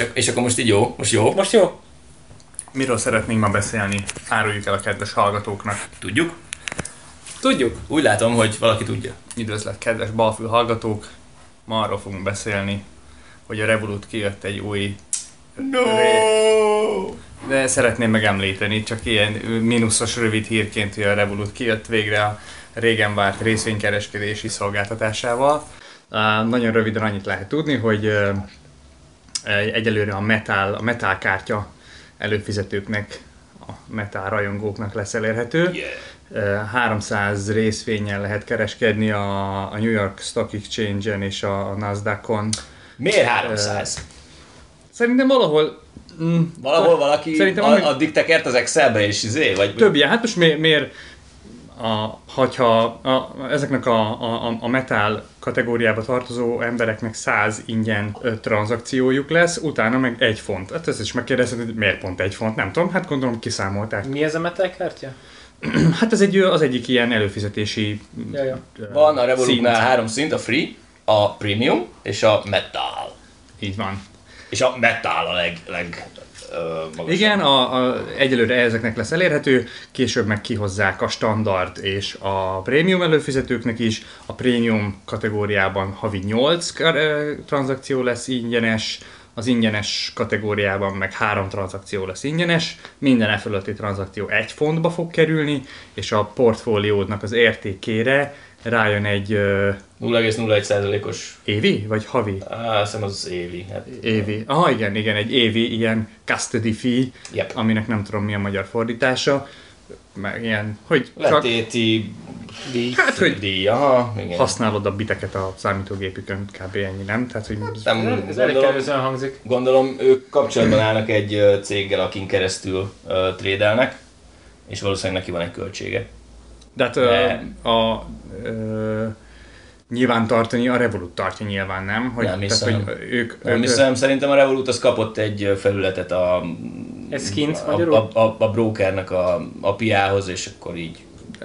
És, ak- és akkor most így jó? Most jó? Most jó? Miről szeretnénk ma beszélni? Áruljuk el a kedves hallgatóknak. Tudjuk? Tudjuk. Úgy látom, hogy valaki tudja. Üdvözlet, kedves balfül hallgatók! Ma arról fogunk beszélni, hogy a Revolut kijött egy új... No! De szeretném megemlíteni, csak ilyen mínuszos rövid hírként, hogy a Revolut kijött végre a régen várt részvénykereskedési szolgáltatásával. Uh, nagyon röviden annyit lehet tudni, hogy uh, egyelőre a Metal, a Metal kártya előfizetőknek, a Metal rajongóknak lesz elérhető. Yeah. 300 részvényen lehet kereskedni a, a New York Stock Exchange-en és a Nasdaq-on. Miért 300? Szerintem valahol mm, Valahol valaki Szerintem addig tekert az Excelbe és izé, vagy... több ilyen. Hát most miért, miért a, hogyha a, ezeknek a, a, a metal kategóriába tartozó embereknek 100 ingyen ö, tranzakciójuk lesz, utána meg egy font. Hát ezt is megkérdezheted, hogy miért pont egy font, nem tudom, hát gondolom kiszámolták. Mi ez a metal kártya? Hát ez egy, az egyik ilyen előfizetési Ja, ja. Van a Revolutnál szint. három szint, a Free, a Premium és a Metal. Így van. És a Metal a leg, leg magasabb. Igen, a, a, egyelőre ezeknek lesz elérhető, később meg kihozzák a standard és a prémium előfizetőknek is. A prémium kategóriában havi 8 kar- ö, tranzakció lesz ingyenes, az ingyenes kategóriában meg három tranzakció lesz ingyenes, minden e fölötti tranzakció egy fontba fog kerülni, és a portfóliódnak az értékére rájön egy ö, 0,01%-os, évi, vagy havi? á, azt hiszem az évi. Hát, Évi. Aha, igen, igen, egy évi ilyen custody fee, Yep. aminek nem tudom mi a magyar fordítása. Meg ilyen, hogy csak Letéti Díj. hát, hogy díj, aha, igen. használod a biteket a számítógépükön, kb. ennyi, nem? Tehát, hogy Nem, Ez elég gondolom, kerülően hangzik. gondolom, ők kapcsolatban állnak egy céggel, akin keresztül ö, trédelnek, és valószínűleg neki van egy költsége. De hát De- ö, a ö, nyilván tartani, a Revolut tartja nyilván, nem? Hogy, Nem tehát, hiszem. hogy ők, Nem ők hiszem, szerintem a Revolut az kapott egy felületet a, Ez kint a, magyarul? a, a, a brokernek a API-hoz, és akkor így.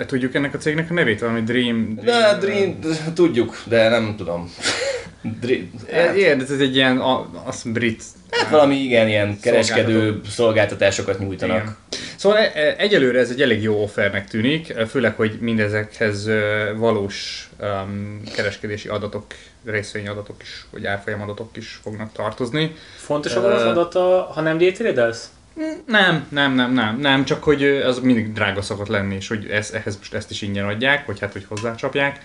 Tudjuk ennek a cégnek a nevét, valami Dream... De Dream, tudjuk, de nem tudom. Dream, Hát, igen, ez egy ilyen, a, az brit hát valami igen, ilyen kereskedő szolgáltatásokat nyújtanak. Igen. Szóval egyelőre ez egy elég jó offernek tűnik, főleg, hogy mindezekhez valós um, kereskedési adatok, részvényadatok is, vagy árfolyam adatok is fognak tartozni. Fontos abban az adata, ha nem daytradelsz? Nem, nem, nem, nem, nem, csak hogy az mindig drága szokott lenni, és hogy ez, ehhez most ezt is ingyen adják, vagy hát, hogy hozzácsapják.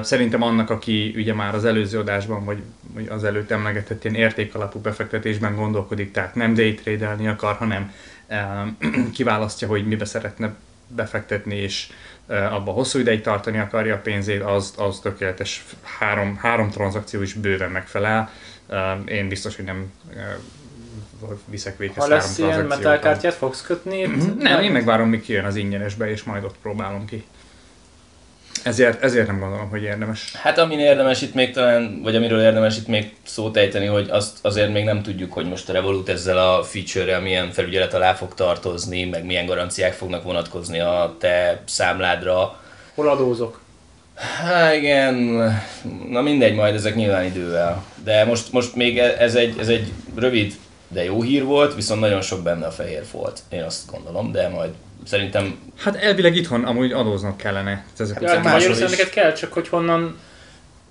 Szerintem annak, aki ugye már az előző adásban, vagy, vagy az előtt emlegetett ilyen értékalapú befektetésben gondolkodik, tehát nem daytradelni akar, hanem kiválasztja, hogy mibe szeretne befektetni, és abba hosszú ideig tartani akarja a pénzét, az, az tökéletes. Három, három tranzakció is bőven megfelel. Én biztos, hogy nem viszek véghez Ha lesz ilyen tranzakciót. metal kártyát, fogsz kötni? Nem, én megvárom, míg kijön az ingyenesbe, és majd ott próbálom ki. Ezért, ezért nem gondolom, hogy érdemes. Hát amin érdemes itt még talán, vagy amiről érdemes itt még szót ejteni, hogy azt azért még nem tudjuk, hogy most a Revolut ezzel a feature-rel milyen felügyelet alá fog tartozni, meg milyen garanciák fognak vonatkozni a te számládra. Hol adózok? Hát igen, na mindegy, majd ezek nyilván idővel. De most, most még e- ez egy, ez egy rövid, de jó hír volt, viszont nagyon sok benne a fehér volt. Én azt gondolom, de majd szerintem Hát elvileg itthon amúgy adóznak kellene. Ezek, hát is. neked kell, csak hogy honnan...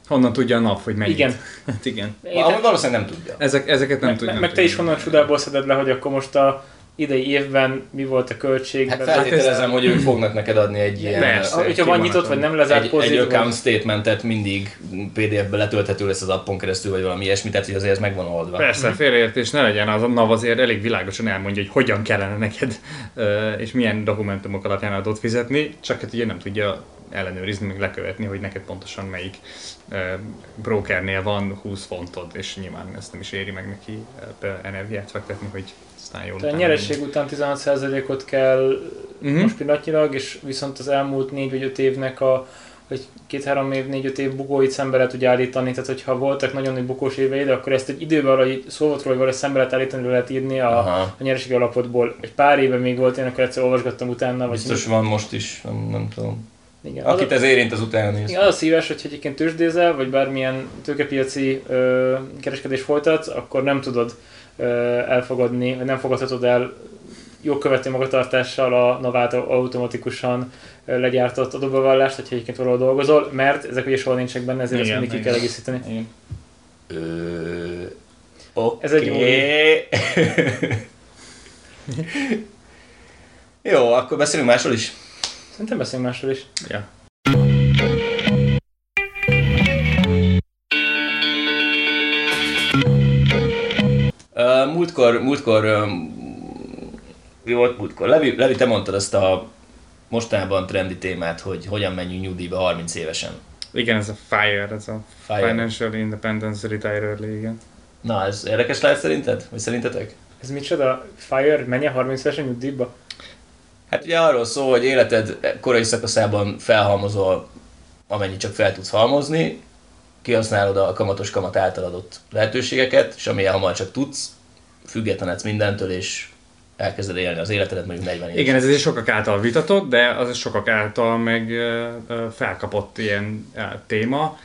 honnan tudja a nap, hogy mennyit? Igen. Hát igen. amúgy valószínűleg nem tudja. Ezek, ezeket nem meg, tudja. meg, nem meg te is honnan csodából szeded le, hogy akkor most a idei évben mi volt a költség? Hát feltételezem, hogy ők fognak neked adni egy ilyen... Persze. Hogyha van nyitott, vagy nem lezárt egy, egy pozitív, account statementet mindig PDF-be letölthető lesz az appon keresztül, vagy valami ilyesmi, tehát hogy azért ez meg van oldva. Persze, félreértés ne legyen, az a NAV azért elég világosan elmondja, hogy hogyan kellene neked, és milyen dokumentumok alapján adott fizetni, csak hát ugye nem tudja ellenőrizni, meg lekövetni, hogy neked pontosan melyik brokernél van 20 fontod, és nyilván ezt nem is éri meg neki energiát fektetni, hogy aztán jól Tehát a nyereség után 16%-ot kell Mhm. most pillanatnyilag, és viszont az elmúlt 4 vagy 5 évnek a vagy két-három év, négy-öt év bukóit szembe lehet ugye állítani, tehát hogyha voltak nagyon nagy bukós éveid, akkor ezt egy időben arra hogy szó volt róla, hogy valahogy szembe lehet állítani, le lehet írni a, Aha. a nyereség alapotból. Egy pár éve még volt, én akkor egyszer olvasgattam utána, vagy Biztos van most is, nem, nem tudom. Igen. Akit az, ez érint, az utána néz. igen, az a szíves, hogy egyébként tőzsdézel, vagy bármilyen tőkepiaci ö, kereskedés folytatsz, akkor nem tudod elfogadni, vagy nem fogadhatod el jogkövető magatartással a Novát automatikusan legyártott adóbevallást, hogyha egyébként valahol dolgozol, mert ezek ugye soha nincsenek benne, ezért ezt Igen, mindig ki kell egészíteni. Igen. Ö... Oké. Ez egy jó Jó, akkor beszélünk másról is. Szerintem beszélünk másról is. Ja. Múltkor, múltkor, mi volt múltkor? Levi, Levi, te mondtad ezt a mostanában trendi témát, hogy hogyan menjünk nyugdíjba 30 évesen. Igen, ez a FIRE, ez a Fire. Financial Independence Retire Early, igen. Na, ez érdekes lehet szerinted? Vagy szerintetek? Ez micsoda? Fire, menje 30 évesen nyugdíjba? Hát ugye arról szól, hogy életed korai szakaszában felhalmozol, amennyit csak fel tudsz halmozni, kihasználod a kamatos kamat által adott lehetőségeket, és amilyen hamar csak tudsz, függetlenedsz mindentől, és elkezded élni az életedet mondjuk 40 éves. Igen, ez is sokak által vitatott, de az is sokak által meg felkapott ilyen téma,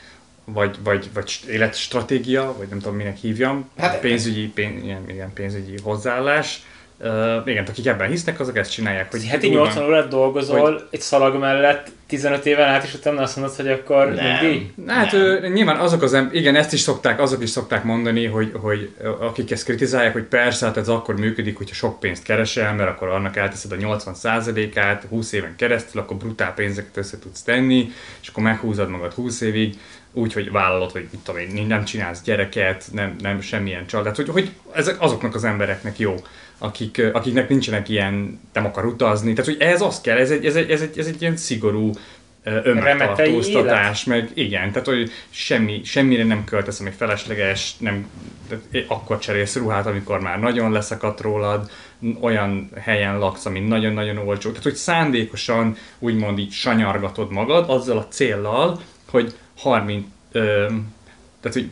vagy, vagy, vagy életstratégia, vagy nem tudom minek hívjam, Hát- pénzügyi, pén, ilyen, igen, pénzügyi hozzáállás. Uh, igen, akik ebben hisznek, azok ezt csinálják, hogy Heti úgy van- 80 órát dolgozol egy szalag mellett 15 éven át, és utána azt mondod, hogy akkor Nem. nyugdíj? Hát Nem. ö, nyilván azok az em- igen, ezt is szokták, azok is szokták mondani, hogy, hogy akik ezt kritizálják, hogy persze, hát ez akkor működik, hogyha sok pénzt keresel, mert akkor annak elteszed a 80%-át 20 éven keresztül, akkor brutál pénzeket össze tudsz tenni, és akkor meghúzod magad 20 évig, úgy, hogy vállalod, hogy mit tudom én, nem csinálsz gyereket, nem, nem semmilyen családot, hogy, hogy ezek azoknak az embereknek jó, akik, akiknek nincsenek ilyen, nem akar utazni, tehát hogy ehhez az kell, ez egy, ez egy, ez egy, ez egy ilyen szigorú önmegtartóztatás, meg igen, tehát hogy semmi, semmire nem költesz, ami felesleges, nem, akkor cserélsz ruhát, amikor már nagyon leszakadt rólad, olyan helyen laksz, ami nagyon-nagyon olcsó. Tehát, hogy szándékosan úgymond így sanyargatod magad azzal a céllal, hogy 30, ö, tehát, hogy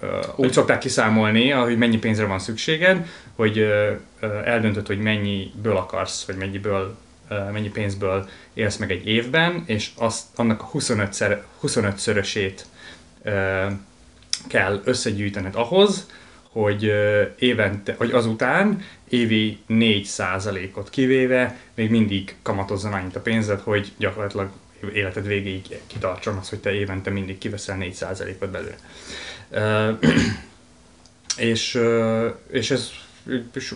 ö, úgy szokták kiszámolni, hogy mennyi pénzre van szükséged, hogy ö, ö, eldöntöd, hogy mennyiből akarsz, vagy mennyiből, mennyi pénzből élsz meg egy évben, és azt, annak a 25-szer, 25-szörösét ö, kell összegyűjtened ahhoz, hogy évente, vagy azután évi 4%-ot kivéve még mindig kamatozzon annyit a pénzed, hogy gyakorlatilag életed végéig kitartson az, hogy te évente mindig kiveszel 4%-ot belőle. És, és ez és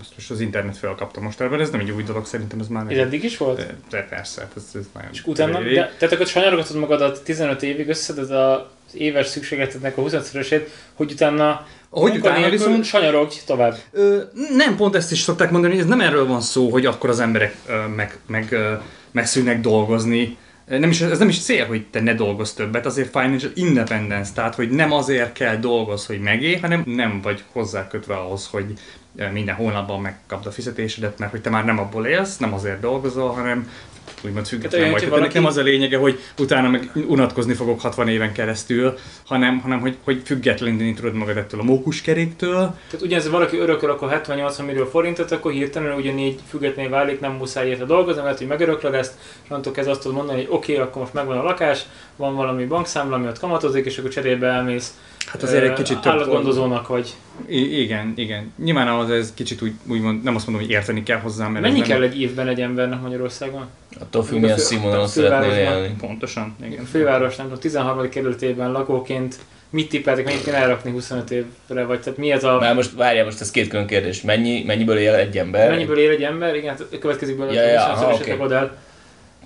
ezt most az internet felkapta mostanában, ez nem egy új dolog, szerintem ez már Ez eddig is volt? de, de persze, hát ez, ez nagyon És utána, de, tehát akkor sanyargatod magadat 15 évig, összeded az éves szükségletednek a 25-szörösét, hogy utána Hogy utána viszont- sanyarogj tovább. Ö, nem pont ezt is szokták mondani, hogy ez nem erről van szó, hogy akkor az emberek ö, meg, meg, ö, megszűnnek dolgozni. Nem is, ez nem is cél, hogy te ne dolgozz többet, azért financial independence, tehát hogy nem azért kell dolgoz, hogy megélj, hanem nem vagy hozzákötve ahhoz, hogy ö, minden hónapban megkapd a fizetésedet, mert hogy te már nem abból élsz, nem azért dolgozol, hanem úgymond független olyan, vagy. Tehát valaki- nem az a lényege, hogy utána meg unatkozni fogok 60 éven keresztül, hanem, hanem hogy, hogy függetleníteni tudod magad ettől a mókuskeréktől, Tehát ugyanez, ha valaki örököl akkor 70-80 millió forintot, akkor hirtelen ugyanígy függetlenül válik, nem muszáj érte dolgozni, mert hogy megöröklöd ezt, és onnantól kezdve azt tudod mondani, hogy oké, okay, akkor most megvan a lakás, van valami bankszámla, ami ott kamatozik, és akkor cserébe elmész Hát azért egy kicsit több állatgondozónak vagy. I- igen, igen. Nyilván ahhoz ez kicsit úgy, úgymond, nem azt mondom, hogy érteni kell hozzá, mert Mennyi ez nem kell egy évben egy embernek Magyarországon? Attól függ, milyen A színvonalon a szeretnél élni. Pontosan, A igen. főváros, nem tudom, 13. kerületében lakóként mit tippeltek, mennyit kéne elrakni 25 évre, vagy tehát mi ez a... Már most várjál, most ez két külön kérdés. Mennyi, mennyiből él egy ember? Mennyiből él egy ember? Igen, hát következik belőle, Ja, ja, aha, okay. el.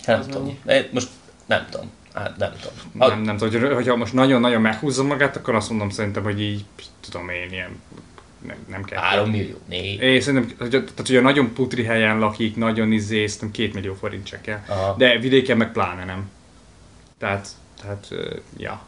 Hát az nem tudom. mennyi? Most nem tudom. Hát nem tudom. A, Nem, nem tudom, hogy, hogyha most nagyon-nagyon meghúzza magát, akkor azt mondom szerintem, hogy így, tudom én, ilyen, nem, nem kell. 3 millió, 4. Én szerintem, hogy, tehát hogyha nagyon putri helyen lakik, nagyon izé, szerintem két millió forint se kell. Aha. De vidéken meg pláne nem. Tehát, tehát, ja.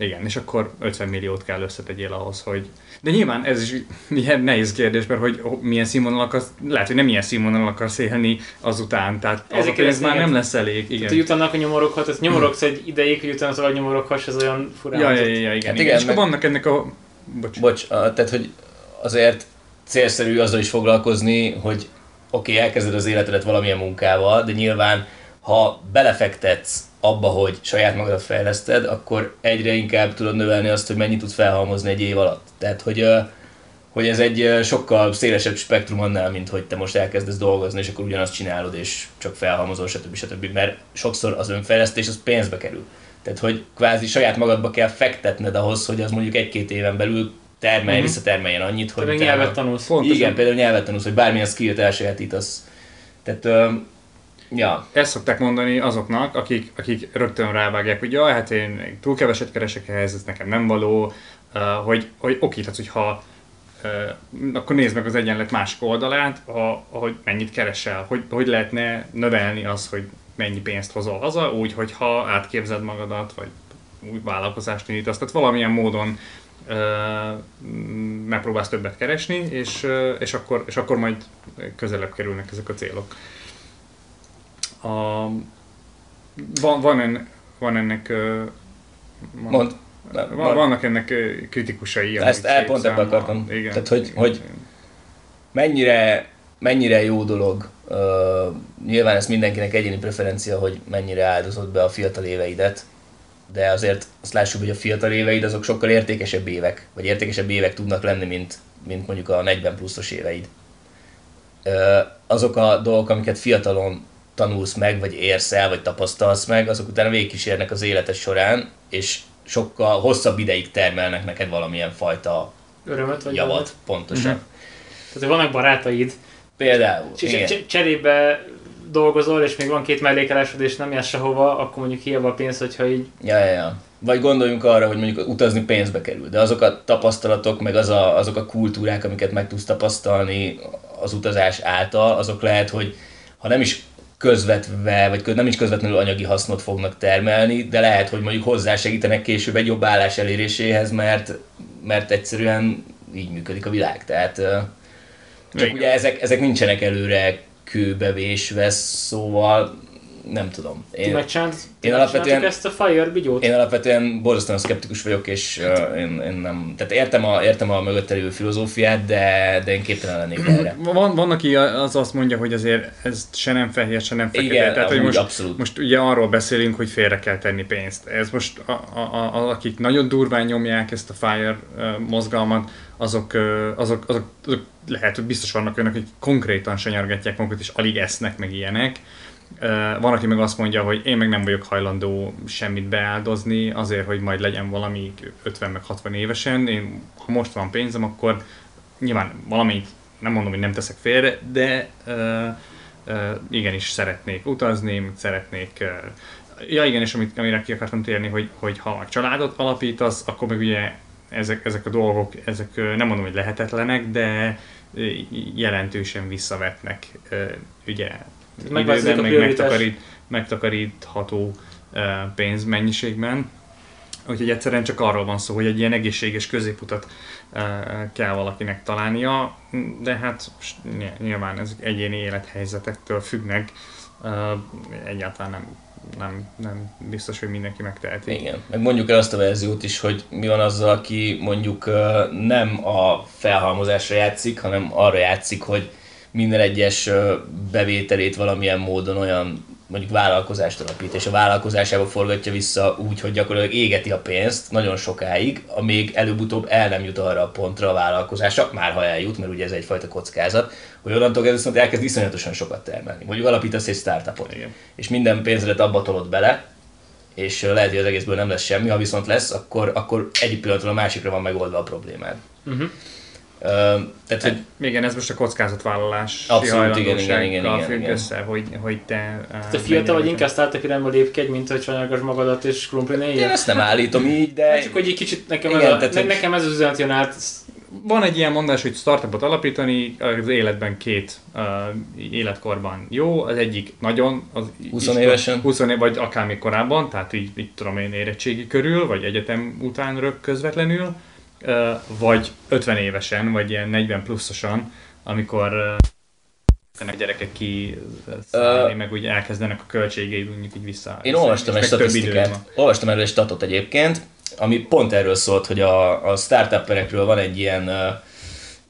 Igen, és akkor 50 milliót kell összetegyél ahhoz, hogy... De nyilván ez is ilyen nehéz kérdés, mert hogy milyen színvonal akarsz, lehet, hogy nem ilyen színvonal akarsz élni azután, tehát az a Ezek pénz már nem lesz elég. Tehát, Igen. hogy utána akkor nyomoroghat, ezt nyomorogsz egy ideig, hogy utána tovább nyomoroghass, ez olyan furán. Ja, ja, ja, ja, igen, Hát igen, igen, igen. És akkor meg- vannak ennek a... Bocs. Bocs, tehát hogy azért célszerű azzal is foglalkozni, hogy oké, okay, elkezded az életedet valamilyen munkával, de nyilván ha belefektetsz abba, hogy saját magadat fejleszted, akkor egyre inkább tudod növelni azt, hogy mennyit tudsz felhalmozni egy év alatt. Tehát, hogy, hogy ez egy sokkal szélesebb spektrum annál, mint hogy te most elkezdesz dolgozni, és akkor ugyanazt csinálod, és csak felhalmozol, stb. stb. Mert sokszor az önfejlesztés az pénzbe kerül. Tehát, hogy kvázi saját magadba kell fektetned ahhoz, hogy az mondjuk egy-két éven belül termeljen, uh-huh. visszatermeljen annyit, hogy... Például nyelvet tanulsz. Pontosan. Igen, például nyelvet tanulsz, hogy bármilyen skillt elsajátítasz. Tehát, Ja. Ezt szokták mondani azoknak, akik, akik rögtön rávágják, hogy jaj, hát én túl keveset keresek ehhez, ez nekem nem való, uh, hogy, hogy oké, tehát hogyha uh, akkor nézd meg az egyenlet másik oldalát, ha, hogy mennyit keresel, hogy, hogy lehetne növelni az, hogy mennyi pénzt hozol haza, úgy, hogyha átképzeld magadat, vagy új vállalkozást indítasz, tehát valamilyen módon uh, megpróbálsz többet keresni, és, uh, és, akkor, és akkor majd közelebb kerülnek ezek a célok. A, van, van, en, van ennek... Van, Mond. Van, vannak ennek kritikusai. Ezt el pont ebben akartam. Igen. Tehát, hogy, hogy mennyire, mennyire jó dolog, uh, nyilván ez mindenkinek egyéni preferencia, hogy mennyire áldozott be a fiatal éveidet, de azért azt lássuk, hogy a fiatal éveid azok sokkal értékesebb évek, vagy értékesebb évek tudnak lenni, mint, mint mondjuk a 40 pluszos éveid. Uh, azok a dolgok, amiket fiatalon tanulsz meg, vagy érsz el, vagy tapasztalsz meg, azok utána végigkísérnek az életed során, és sokkal hosszabb ideig termelnek neked valamilyen fajta Örömet vagy javat, örömet. pontosan. Uh-huh. Tehát, vannak barátaid, Például. C- cserébe dolgozol, és még van két mellékelásod, és nem jársz sehova, akkor mondjuk hiába a pénz, hogyha így... Ja, ja, ja. Vagy gondoljunk arra, hogy mondjuk utazni pénzbe kerül, de azok a tapasztalatok, meg az a, azok a kultúrák, amiket meg tudsz tapasztalni az utazás által, azok lehet, hogy ha nem is közvetve, vagy nem is közvetlenül anyagi hasznot fognak termelni, de lehet, hogy mondjuk hozzásegítenek később egy jobb állás eléréséhez, mert, mert egyszerűen így működik a világ. Tehát csak Igen. ugye ezek, ezek nincsenek előre kőbevésve, szóval nem tudom. Én, Ti megcsánt, én alapvetően, ezt a Fire bigyót? Én alapvetően borzasztóan szkeptikus vagyok, és uh, én, én, nem, tehát értem a, értem a mögött elő filozófiát, de, de én képtelen lennék erre. Van, van, aki az azt mondja, hogy azért ez se nem fehér, se nem fekete. Igen, tehát, hogy most, abszolút. most ugye arról beszélünk, hogy félre kell tenni pénzt. Ez most, a, a, a, akik nagyon durván nyomják ezt a Fire mozgalmat, azok, azok, azok, azok lehet, hogy biztos vannak olyanok, akik konkrétan sanyargatják magukat, és alig esznek, meg ilyenek van, aki meg azt mondja, hogy én meg nem vagyok hajlandó semmit beáldozni azért, hogy majd legyen valami 50 meg 60 évesen. Én, ha most van pénzem, akkor nyilván valamit nem mondom, hogy nem teszek félre, de uh, uh, igenis szeretnék utazni, szeretnék ja igen, és amit, amire ki akartam térni, hogy, hogy ha a családot alapítasz, akkor meg ugye ezek, ezek a dolgok, ezek nem mondom, hogy lehetetlenek, de jelentősen visszavetnek ugye időben, meg megtakarít, megtakarítható pénzmennyiségben. Úgyhogy egyszerűen csak arról van szó, hogy egy ilyen egészséges középutat kell valakinek találnia, de hát nyilván ez egyéni élethelyzetektől függnek, egyáltalán nem, nem, nem biztos, hogy mindenki megteheti. Igen, meg mondjuk el azt a verziót is, hogy mi van azzal, aki mondjuk nem a felhalmozásra játszik, hanem arra játszik, hogy minden egyes bevételét valamilyen módon olyan mondjuk vállalkozást alapít, és a vállalkozásába forgatja vissza úgy, hogy gyakorlatilag égeti a pénzt nagyon sokáig, amíg előbb-utóbb el nem jut arra a pontra a vállalkozása, már ha eljut, mert ugye ez egyfajta kockázat, hogy onnantól kezdve viszont elkezd iszonyatosan sokat termelni. Mondjuk alapítasz egy startupot, Igen. és minden pénzedet abba tolod bele, és lehet, hogy az egészből nem lesz semmi, ha viszont lesz, akkor, akkor egyik pillanatról a másikra van megoldva a problémád. Uh-huh. Uh, tehát, hogy... Igen, ez most a kockázatvállalás Abszolút, igen, igen, igen, igen, függ igen. össze, hogy, hogy te... Tehát a fiatal vagy inkább startup irányba lépkedj, mint hogy csanyargass magadat és krumpli Én ezt nem állítom így, de... Hát csak hogy egy kicsit nekem, igen, ez, a, tehát, ne, nekem ez az üzenet jön át. Van egy ilyen mondás, hogy startupot alapítani az életben két uh, életkorban jó, az egyik nagyon... Az 20 évesen? 20 év, vagy akár még korábban, tehát így, így tudom én érettségi körül, vagy egyetem után rög közvetlenül vagy 50 évesen, vagy ilyen 40 pluszosan, amikor a gyerekek ki szállni, uh, meg úgy elkezdenek a költségeid úgy így vissza. Én olvastam egy statisztikát, olvastam erről egy statot egyébként, ami pont erről szólt, hogy a, a startupperekről van egy ilyen uh,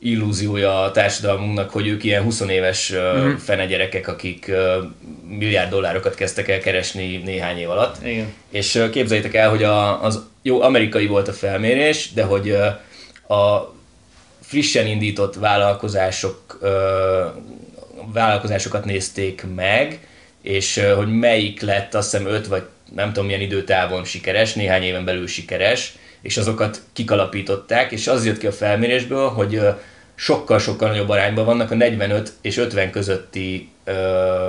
illúziója a társadalmunknak, hogy ők ilyen 20 éves uh-huh. fene gyerekek, akik milliárd dollárokat kezdtek el keresni néhány év alatt. Igen. És képzeljétek el, hogy a, az jó amerikai volt a felmérés, de hogy a frissen indított vállalkozások, vállalkozásokat nézték meg, és hogy melyik lett azt hiszem 5 vagy nem tudom milyen időtávon sikeres, néhány éven belül sikeres, és azokat kikalapították, és az jött ki a felmérésből, hogy sokkal-sokkal nagyobb arányban vannak a 45 és 50 közötti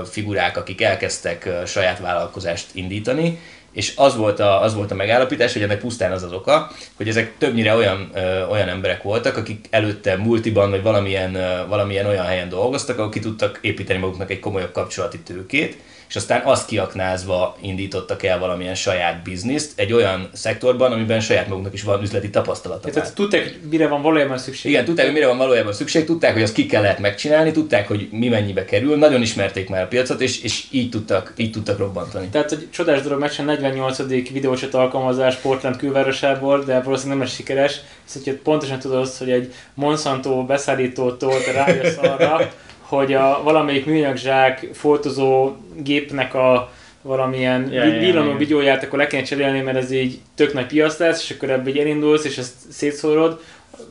figurák, akik elkezdtek saját vállalkozást indítani, és az volt, a, az volt a megállapítás, hogy ennek pusztán az az oka, hogy ezek többnyire olyan, ö, olyan emberek voltak, akik előtte multiban vagy valamilyen, ö, valamilyen olyan helyen dolgoztak, ahol ki tudtak építeni maguknak egy komolyabb kapcsolati tőkét, és aztán azt kiaknázva indítottak el valamilyen saját bizniszt egy olyan szektorban, amiben saját maguknak is van üzleti tapasztalata. Tehát tudták, hogy mire van valójában szükség. Igen, tudták, hogy mire van valójában szükség, tudták, hogy azt ki kell lehet megcsinálni, tudták, hogy mi mennyibe kerül, nagyon ismerték már a piacot, és, és így, tudtak, így tudtak robbantani. Tehát, hogy csodás dolog meccsen 48. videócset alkalmazás Portland külvárosából, de valószínűleg nem lesz sikeres, hiszen hogy pontosan tudod hogy egy Monsanto beszállítótól rájössz arra, hogy a valamelyik műanyagzsák foltozó gépnek a valamilyen yeah, villanó ja. videóját, akkor le kell cserélni, mert ez így tök nagy piac lesz, és akkor ebből így elindulsz, és ezt szétszórod,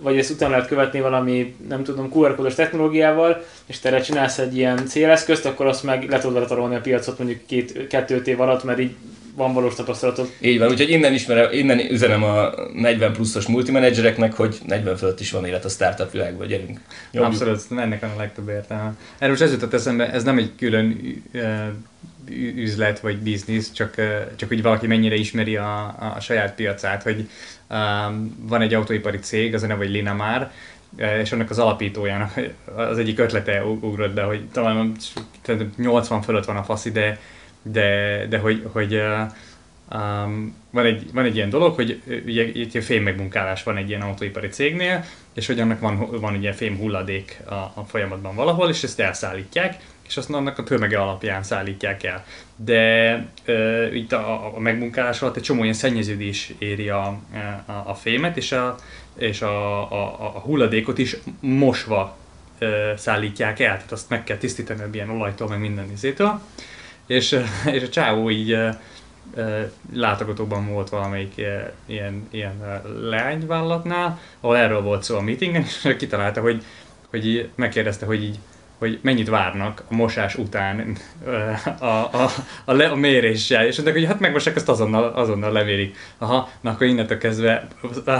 vagy ezt utána lehet követni valami, nem tudom, QR kódos technológiával, és te erre csinálsz egy ilyen céleszközt, akkor azt meg le tudod vele tarolni a piacot mondjuk két, kettő év alatt, mert így van valós tapasztalatod. Így van, úgyhogy innen, ismerem, innen üzenem a 40 pluszos multimenedzsereknek, hogy 40 fölött is van élet a startup világban, gyerünk. Nyomjuk. Abszolút, ennek van a legtöbb értelme. Erről most ez jutott eszembe, ez nem egy külön üzlet vagy biznisz, csak, csak hogy valaki mennyire ismeri a, a saját piacát, hogy um, van egy autóipari cég, az a neve, hogy Linamar, és annak az alapítójának az egyik ötlete ugrott be, hogy talán tehát 80 fölött van a faszi, de, de, de hogy, hogy Um, van, egy, van egy ilyen dolog, hogy ugye itt fém megmunkálás van egy ilyen autóipari cégnél, és hogy annak van, van ugye fém hulladék a, a folyamatban valahol, és ezt elszállítják, és azt annak a tömege alapján szállítják el. De ö, itt a, a megmunkálás alatt egy csomó ilyen szennyeződés éri a, a, a fémet, és a, és a, a, a hulladékot is mosva szállítják el, tehát azt meg kell tisztítani a ilyen olajtól, meg minden izétől. És, és a csávó így látogatóban volt valamelyik ilyen, ilyen leányvállalatnál, ahol erről volt szó a meetingen, és kitalálta, hogy, hogy megkérdezte, hogy így hogy mennyit várnak a mosás után a, a, a, le, a méréssel, és mondták, hogy hát megmossák, azt azonnal, azonnal lemérik. Aha, na akkor innentől kezdve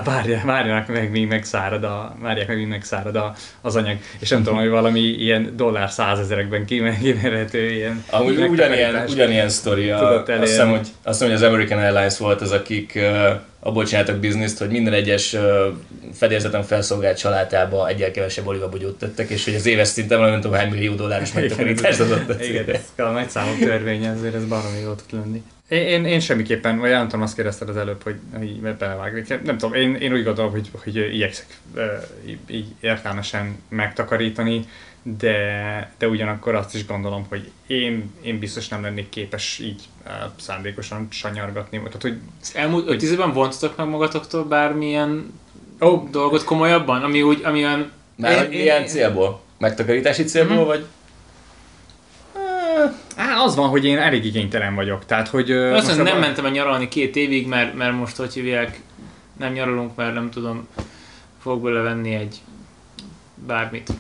várják, várjanak meg, míg megszárad, a, várják meg, míg megszárad a, az anyag. És nem tudom, hogy valami ilyen dollár százezerekben kimérhető ilyen Amúgy ugyanilyen, ugyanilyen sztori, a, azt hiszem, hogy, azt hiszem, hogy az American Airlines volt az, akik uh, abból csináltak bizniszt, hogy minden egyes fedélzeten felszolgált családába egyel kevesebb olivabogyót tettek, és hogy az éves szinten valami nem tudom hány millió dolláros megtakarítást adott. Igen, ez a nagy számú törvény, ezért ez baromi jó tud lenni. Én, én, semmiképpen, vagy nem tudom, azt kérdezted az előbb, hogy, hogy belevágni. Nem tudom, én, én úgy gondolom, hogy, hogy igyekszek így értelmesen megtakarítani, de, de ugyanakkor azt is gondolom, hogy én, én biztos nem lennék képes így ö, szándékosan sanyargatni. Tehát, hogy Az elmúlt öt évben vontatok meg magatoktól bármilyen ó, dolgot komolyabban, ami úgy, ami olyan Már Én- hogy én- milyen én- célból? Megtakarítási célból, Mhm. vagy? á, az van, hogy én elég igénytelen vagyok. Tehát, hogy... ö, Azt nem abban- mentem el nyaralni két évig, mert, mert most hogy hívják, nem nyaralunk, mert nem tudom, fog belevenni egy bármit.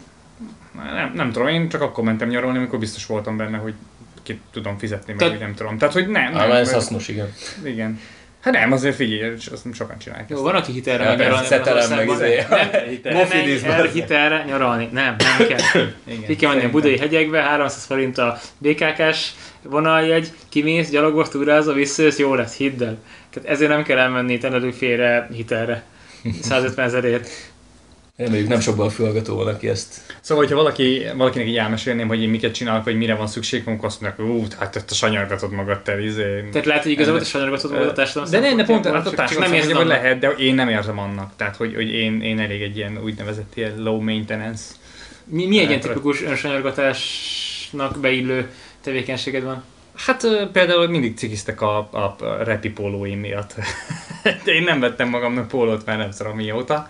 Nem, nem tudom, én csak akkor mentem nyaralni, amikor biztos voltam benne, hogy ki tudom fizetni, meg Tehát- hogy nem tudom. Tehát, hogy nem. Nem ez hasznos, igen. Igen. Hát nem, azért figyelj, és azt sokan csinálják. Jó, van, aki hitelre Ja, megy nyaralni. szetelem meg izé. Nem, nem hitelre nyaralni. Nem, nem kell. Igen, Ki kell menni a budai hegyekbe, 300 forint a BKK-s vonaljegy, kimész, gyalogos, túrázol, visszajössz, jó lesz, hidd el. Tehát ezért nem kell elmenni Tenerifére hitelre. 150 ezerért. Reméljük nem sokban fülhallgató van, aki ezt Szóval, hogyha valaki, valakinek így elmesélném, hogy én miket csinálok, vagy mire van szükség, akkor azt mondják, ú, hát a sanyargatod magad te, izé. Tehát lehet, hogy igazából te sanyargatod magad a társadalom De ne, ne pont, hát a társadalom nem szempontjából annak. lehet, de én nem érzem annak. Tehát, hogy, hogy én, én elég egy ilyen úgynevezett ilyen low maintenance. Mi, mi egy ilyen Hát, tipikus önsanyargatásnak beillő tevékenységed van? Hát például mindig cikiztek a, a, a repi pólóim miatt. De én nem vettem magamnak pólót már nem tudom mióta.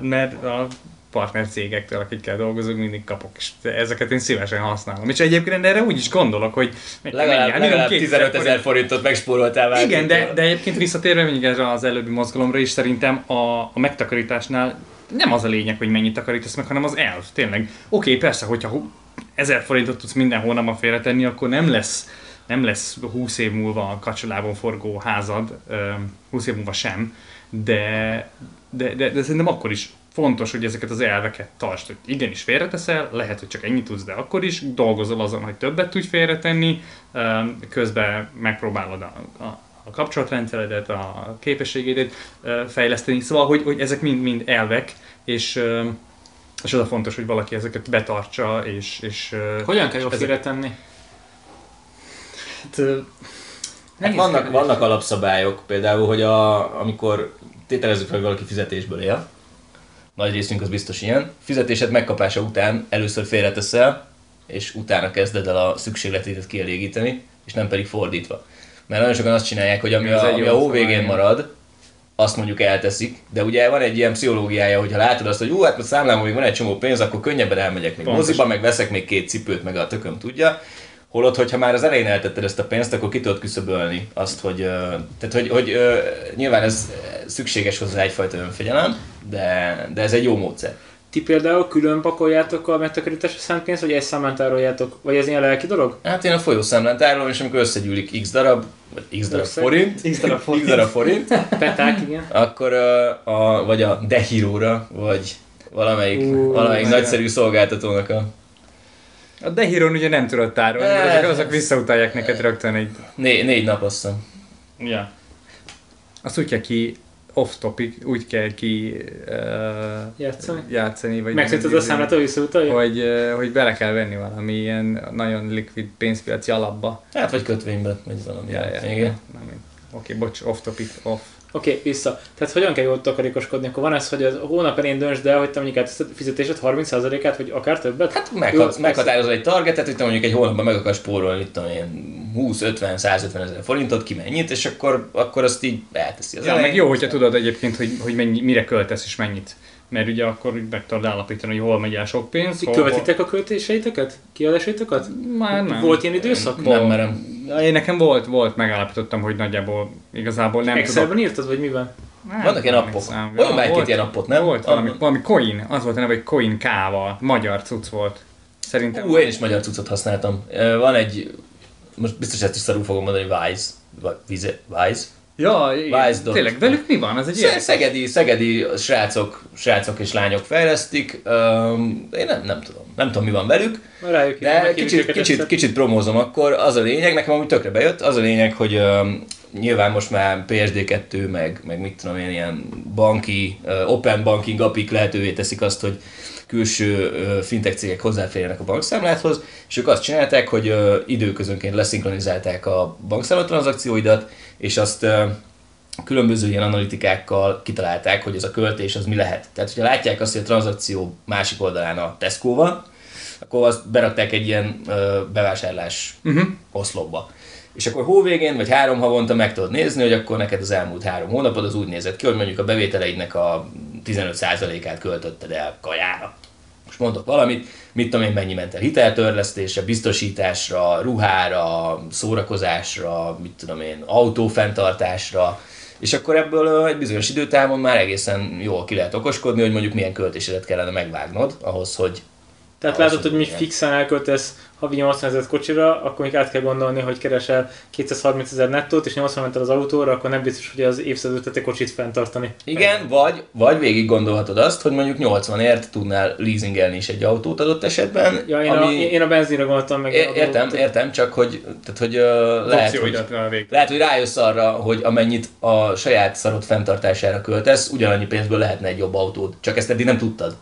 Mert a partner cégektől, akikkel dolgozunk, mindig kapok, és ezeket én szívesen használom. És egyébként erre úgy is gondolok, hogy legalább, mennyi? legalább Minimum 15 ezer forintot megspóroltál már. Igen, de, de egyébként visszatérve még erre az előbbi mozgalomra is, szerintem a, a megtakarításnál nem az a lényeg, hogy mennyit takarítasz meg, hanem az elv, tényleg. Oké, persze, hogyha hu- 1000 forintot tudsz minden hónapban félretenni, akkor nem lesz nem lesz 20 év múlva a kacsolában forgó házad, ö, 20 év múlva sem, de, de, de, de szerintem akkor is fontos, hogy ezeket az elveket tartsd, hogy igenis félreteszel, lehet, hogy csak ennyit tudsz, de akkor is dolgozol azon, hogy többet tudj félretenni, közben megpróbálod a, a, a kapcsolatrendszeredet, a képességeidet ö, fejleszteni, szóval, hogy, hogy ezek mind-mind elvek, és, és az a fontos, hogy valaki ezeket betartsa, és, és Hogyan kell jól ezek- félretenni? Hát, Hát vannak, kérdés. vannak alapszabályok, például, hogy a, amikor tételezzük fel, hogy valaki fizetésből él, nagy részünk az biztos ilyen, fizetésed megkapása után először félreteszel, és utána kezded el a szükségletédet kielégíteni, és nem pedig fordítva. Mert nagyon sokan azt csinálják, hogy ami, Ez a, ami a hó végén marad, azt mondjuk elteszik, de ugye van egy ilyen pszichológiája, hogy ha látod azt, hogy ú, hát a számlámon még van egy csomó pénz, akkor könnyebben elmegyek még Pontosan. moziba, meg veszek még két cipőt, meg a tököm tudja. Holott, hogyha már az elején eltetted ezt a pénzt, akkor ki tudod küszöbölni azt, hogy, tehát, hogy, hogy nyilván ez szükséges hozzá egyfajta önfegyelem, de, de ez egy jó módszer. Ti például külön pakoljátok a megtakarításra szánt pénzt, vagy egy számán tároljátok? Vagy ez ilyen lelki dolog? Hát én a folyószámlán tárolom, és amikor összegyűlik x darab, vagy x darab Összeg? forint, X darab forint. x darab forint Peták, igen. akkor a, vagy a Dehiro-ra, vagy valamelyik, Ú, valamelyik nagyszerű szolgáltatónak a A Dehiron ugye nem tudod tárolni, mert azok, azok visszautalják neked rögtön egy... né, négy nap azt. Ja. Azt úgy kell ki off topic, úgy kell ki uh, Játszani. játszani, vagy Megszüntet a számlát, hogy visszautalja? hogy, uh, hogy bele kell venni valami ilyen nagyon likvid pénzpiaci alapba. Hát vagy kötvénybe, vagy valami. Ja, ja, Igen. Nem, én- Oké, bocs, off topic, off. Oké, okay, vissza. Tehát hogyan kell jól takarékoskodni? Akkor van ez, hogy a hónap elején döntsd el, hogy te mondjuk a fizetésed 30%-át, vagy akár többet? Hát meghat, meghatározol egy targetet, hogy te mondjuk egy hónapban meg akarsz spórolni, tudom én, 20-50-150 ezer forintot, ki mennyit, és akkor, akkor azt így elteszi az Ja, elején. meg jó, hogyha tudod egyébként, hogy, hogy mennyi, mire költesz és mennyit. Mert ugye akkor úgy meg tudod állapítani, hogy hol megy el sok pénz. Hol, Követitek a költéseiteket? Kiadásaitokat? hol... Már nem. Volt ilyen időszak? Nem merem. Én nekem volt, volt, megállapítottam, hogy nagyjából igazából nem Excelben írtad, vagy miben? Nem, Vannak ilyen appok. hiszem. Olyan már egy ilyen appot, nem? Volt valami, Ah. valami coin, az volt a neve, hogy coin kával, magyar cucc volt. Szerintem. Ú, én is magyar cuccot használtam. Van egy, most biztos ezt is szarul fogom mondani, Wise. Vize, Wise. Ja, igen. Tényleg, velük mi van? Ez egy ilyen... Sze- Szegedi, szegedi srácok, srácok és lányok fejlesztik. Öm, én nem, nem tudom. Nem tudom, mi van velük. Rájuk De kicsit, kicsit, egyszer. kicsit promózom akkor, az a lényeg, nekem amúgy tökre bejött, az a lényeg, hogy um, nyilván most már PSD2, meg, meg mit tudom én, ilyen banki, uh, open banking apik lehetővé teszik azt, hogy külső fintech cégek hozzáférjenek a bankszámláthoz, és ők azt csinálták, hogy időközönként leszinkronizálták a bankszámla tranzakcióidat, és azt különböző ilyen analitikákkal kitalálták, hogy ez a költés az mi lehet. Tehát, hogyha látják azt, hogy a tranzakció másik oldalán a Tesco van, akkor azt berakták egy ilyen ö, bevásárlás uh-huh. oszlopba. És akkor hóvégén, vagy három havonta meg tudod nézni, hogy akkor neked az elmúlt három hónapod az úgy nézett ki, hogy mondjuk a bevételeidnek a 15%-át költötted el kajára. Most mondok valamit, mit tudom én, mennyi ment el hiteltörlesztésre, biztosításra, ruhára, szórakozásra, mit tudom én, autófenntartásra, és akkor ebből egy bizonyos időtávon már egészen jól ki lehet okoskodni, hogy mondjuk milyen költésedet kellene megvágnod ahhoz, hogy Tehát látod, hogy mi fixen elköltesz havi 80 ezer kocsira, akkor még át kell gondolni, hogy keresel 230 ezer nettót, és 80 ment az autóra, akkor nem biztos, hogy az évszázad egy kocsit fenntartani. Igen, vagy, vagy végig gondolhatod azt, hogy mondjuk 80ért tudnál leasingelni is egy autót adott esetben. Ja, én, ami... a, én a benzinre gondoltam meg. É- Értem, értem, csak hogy, tehát, hogy uh, lehet, hogy, lehet, hogy rájössz arra, hogy amennyit a saját szarod fenntartására költesz, ugyanannyi pénzből lehetne egy jobb autód. Csak ezt eddig nem tudtad.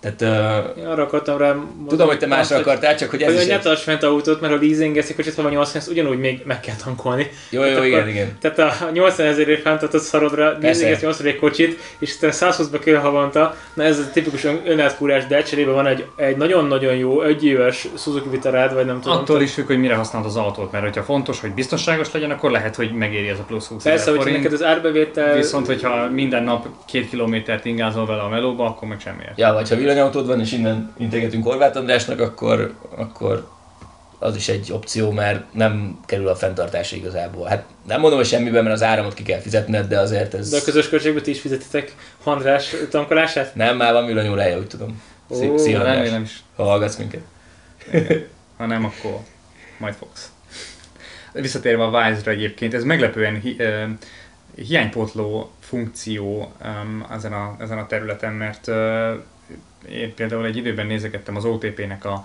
Tehát uh, Én arra akartam rá tudom, hogy te másra azt, akartál, csak hogy ez hogy is hogy ne egy... tarts fent autót, mert ha leasingeszik ha van 80 ugyanúgy még meg kell tankolni. Jó, jó, Hát igen, akkor- igen. Tehát a 80 ezerért fenntartott szarodra leasingeszt 80 kocsit, és aztán 120-ba kell havonta, na ez a tipikus ön- önátfúrás, de cserébe van egy, egy nagyon-nagyon jó, egy éves Suzuki Vitarád, vagy nem tudom. Attól is függ, hogy mire használod az autót, mert hogyha fontos, hogy biztonságos legyen, akkor lehet, hogy megéri ez a plusz 20 Persze, hogy neked az árbevétel... Viszont, hogyha minden nap két kilométert ingázol vele a melóba, akkor meg semmiért. Ja, vagy ha villanyautód van, és innen integetünk Horváth Andrásnak, akkor, akkor az is egy opció, mert nem kerül a fenntartásra igazából. Hát nem mondom, hogy semmiben, mert az áramot ki kell fizetned, de azért ez... De a közös költségbe ti is fizetitek Handrás tankolását? Nem, már van villanyórája, úgy tudom. Ó, szia András, Remélem is. ha hallgatsz minket. Ha nem, akkor majd fogsz. Visszatérve a Wise-ra egyébként, ez meglepően hi, ö, hiánypótló funkció um, ezen, a, ezen a területen, mert ö, én például egy időben nézegettem az OTP-nek a,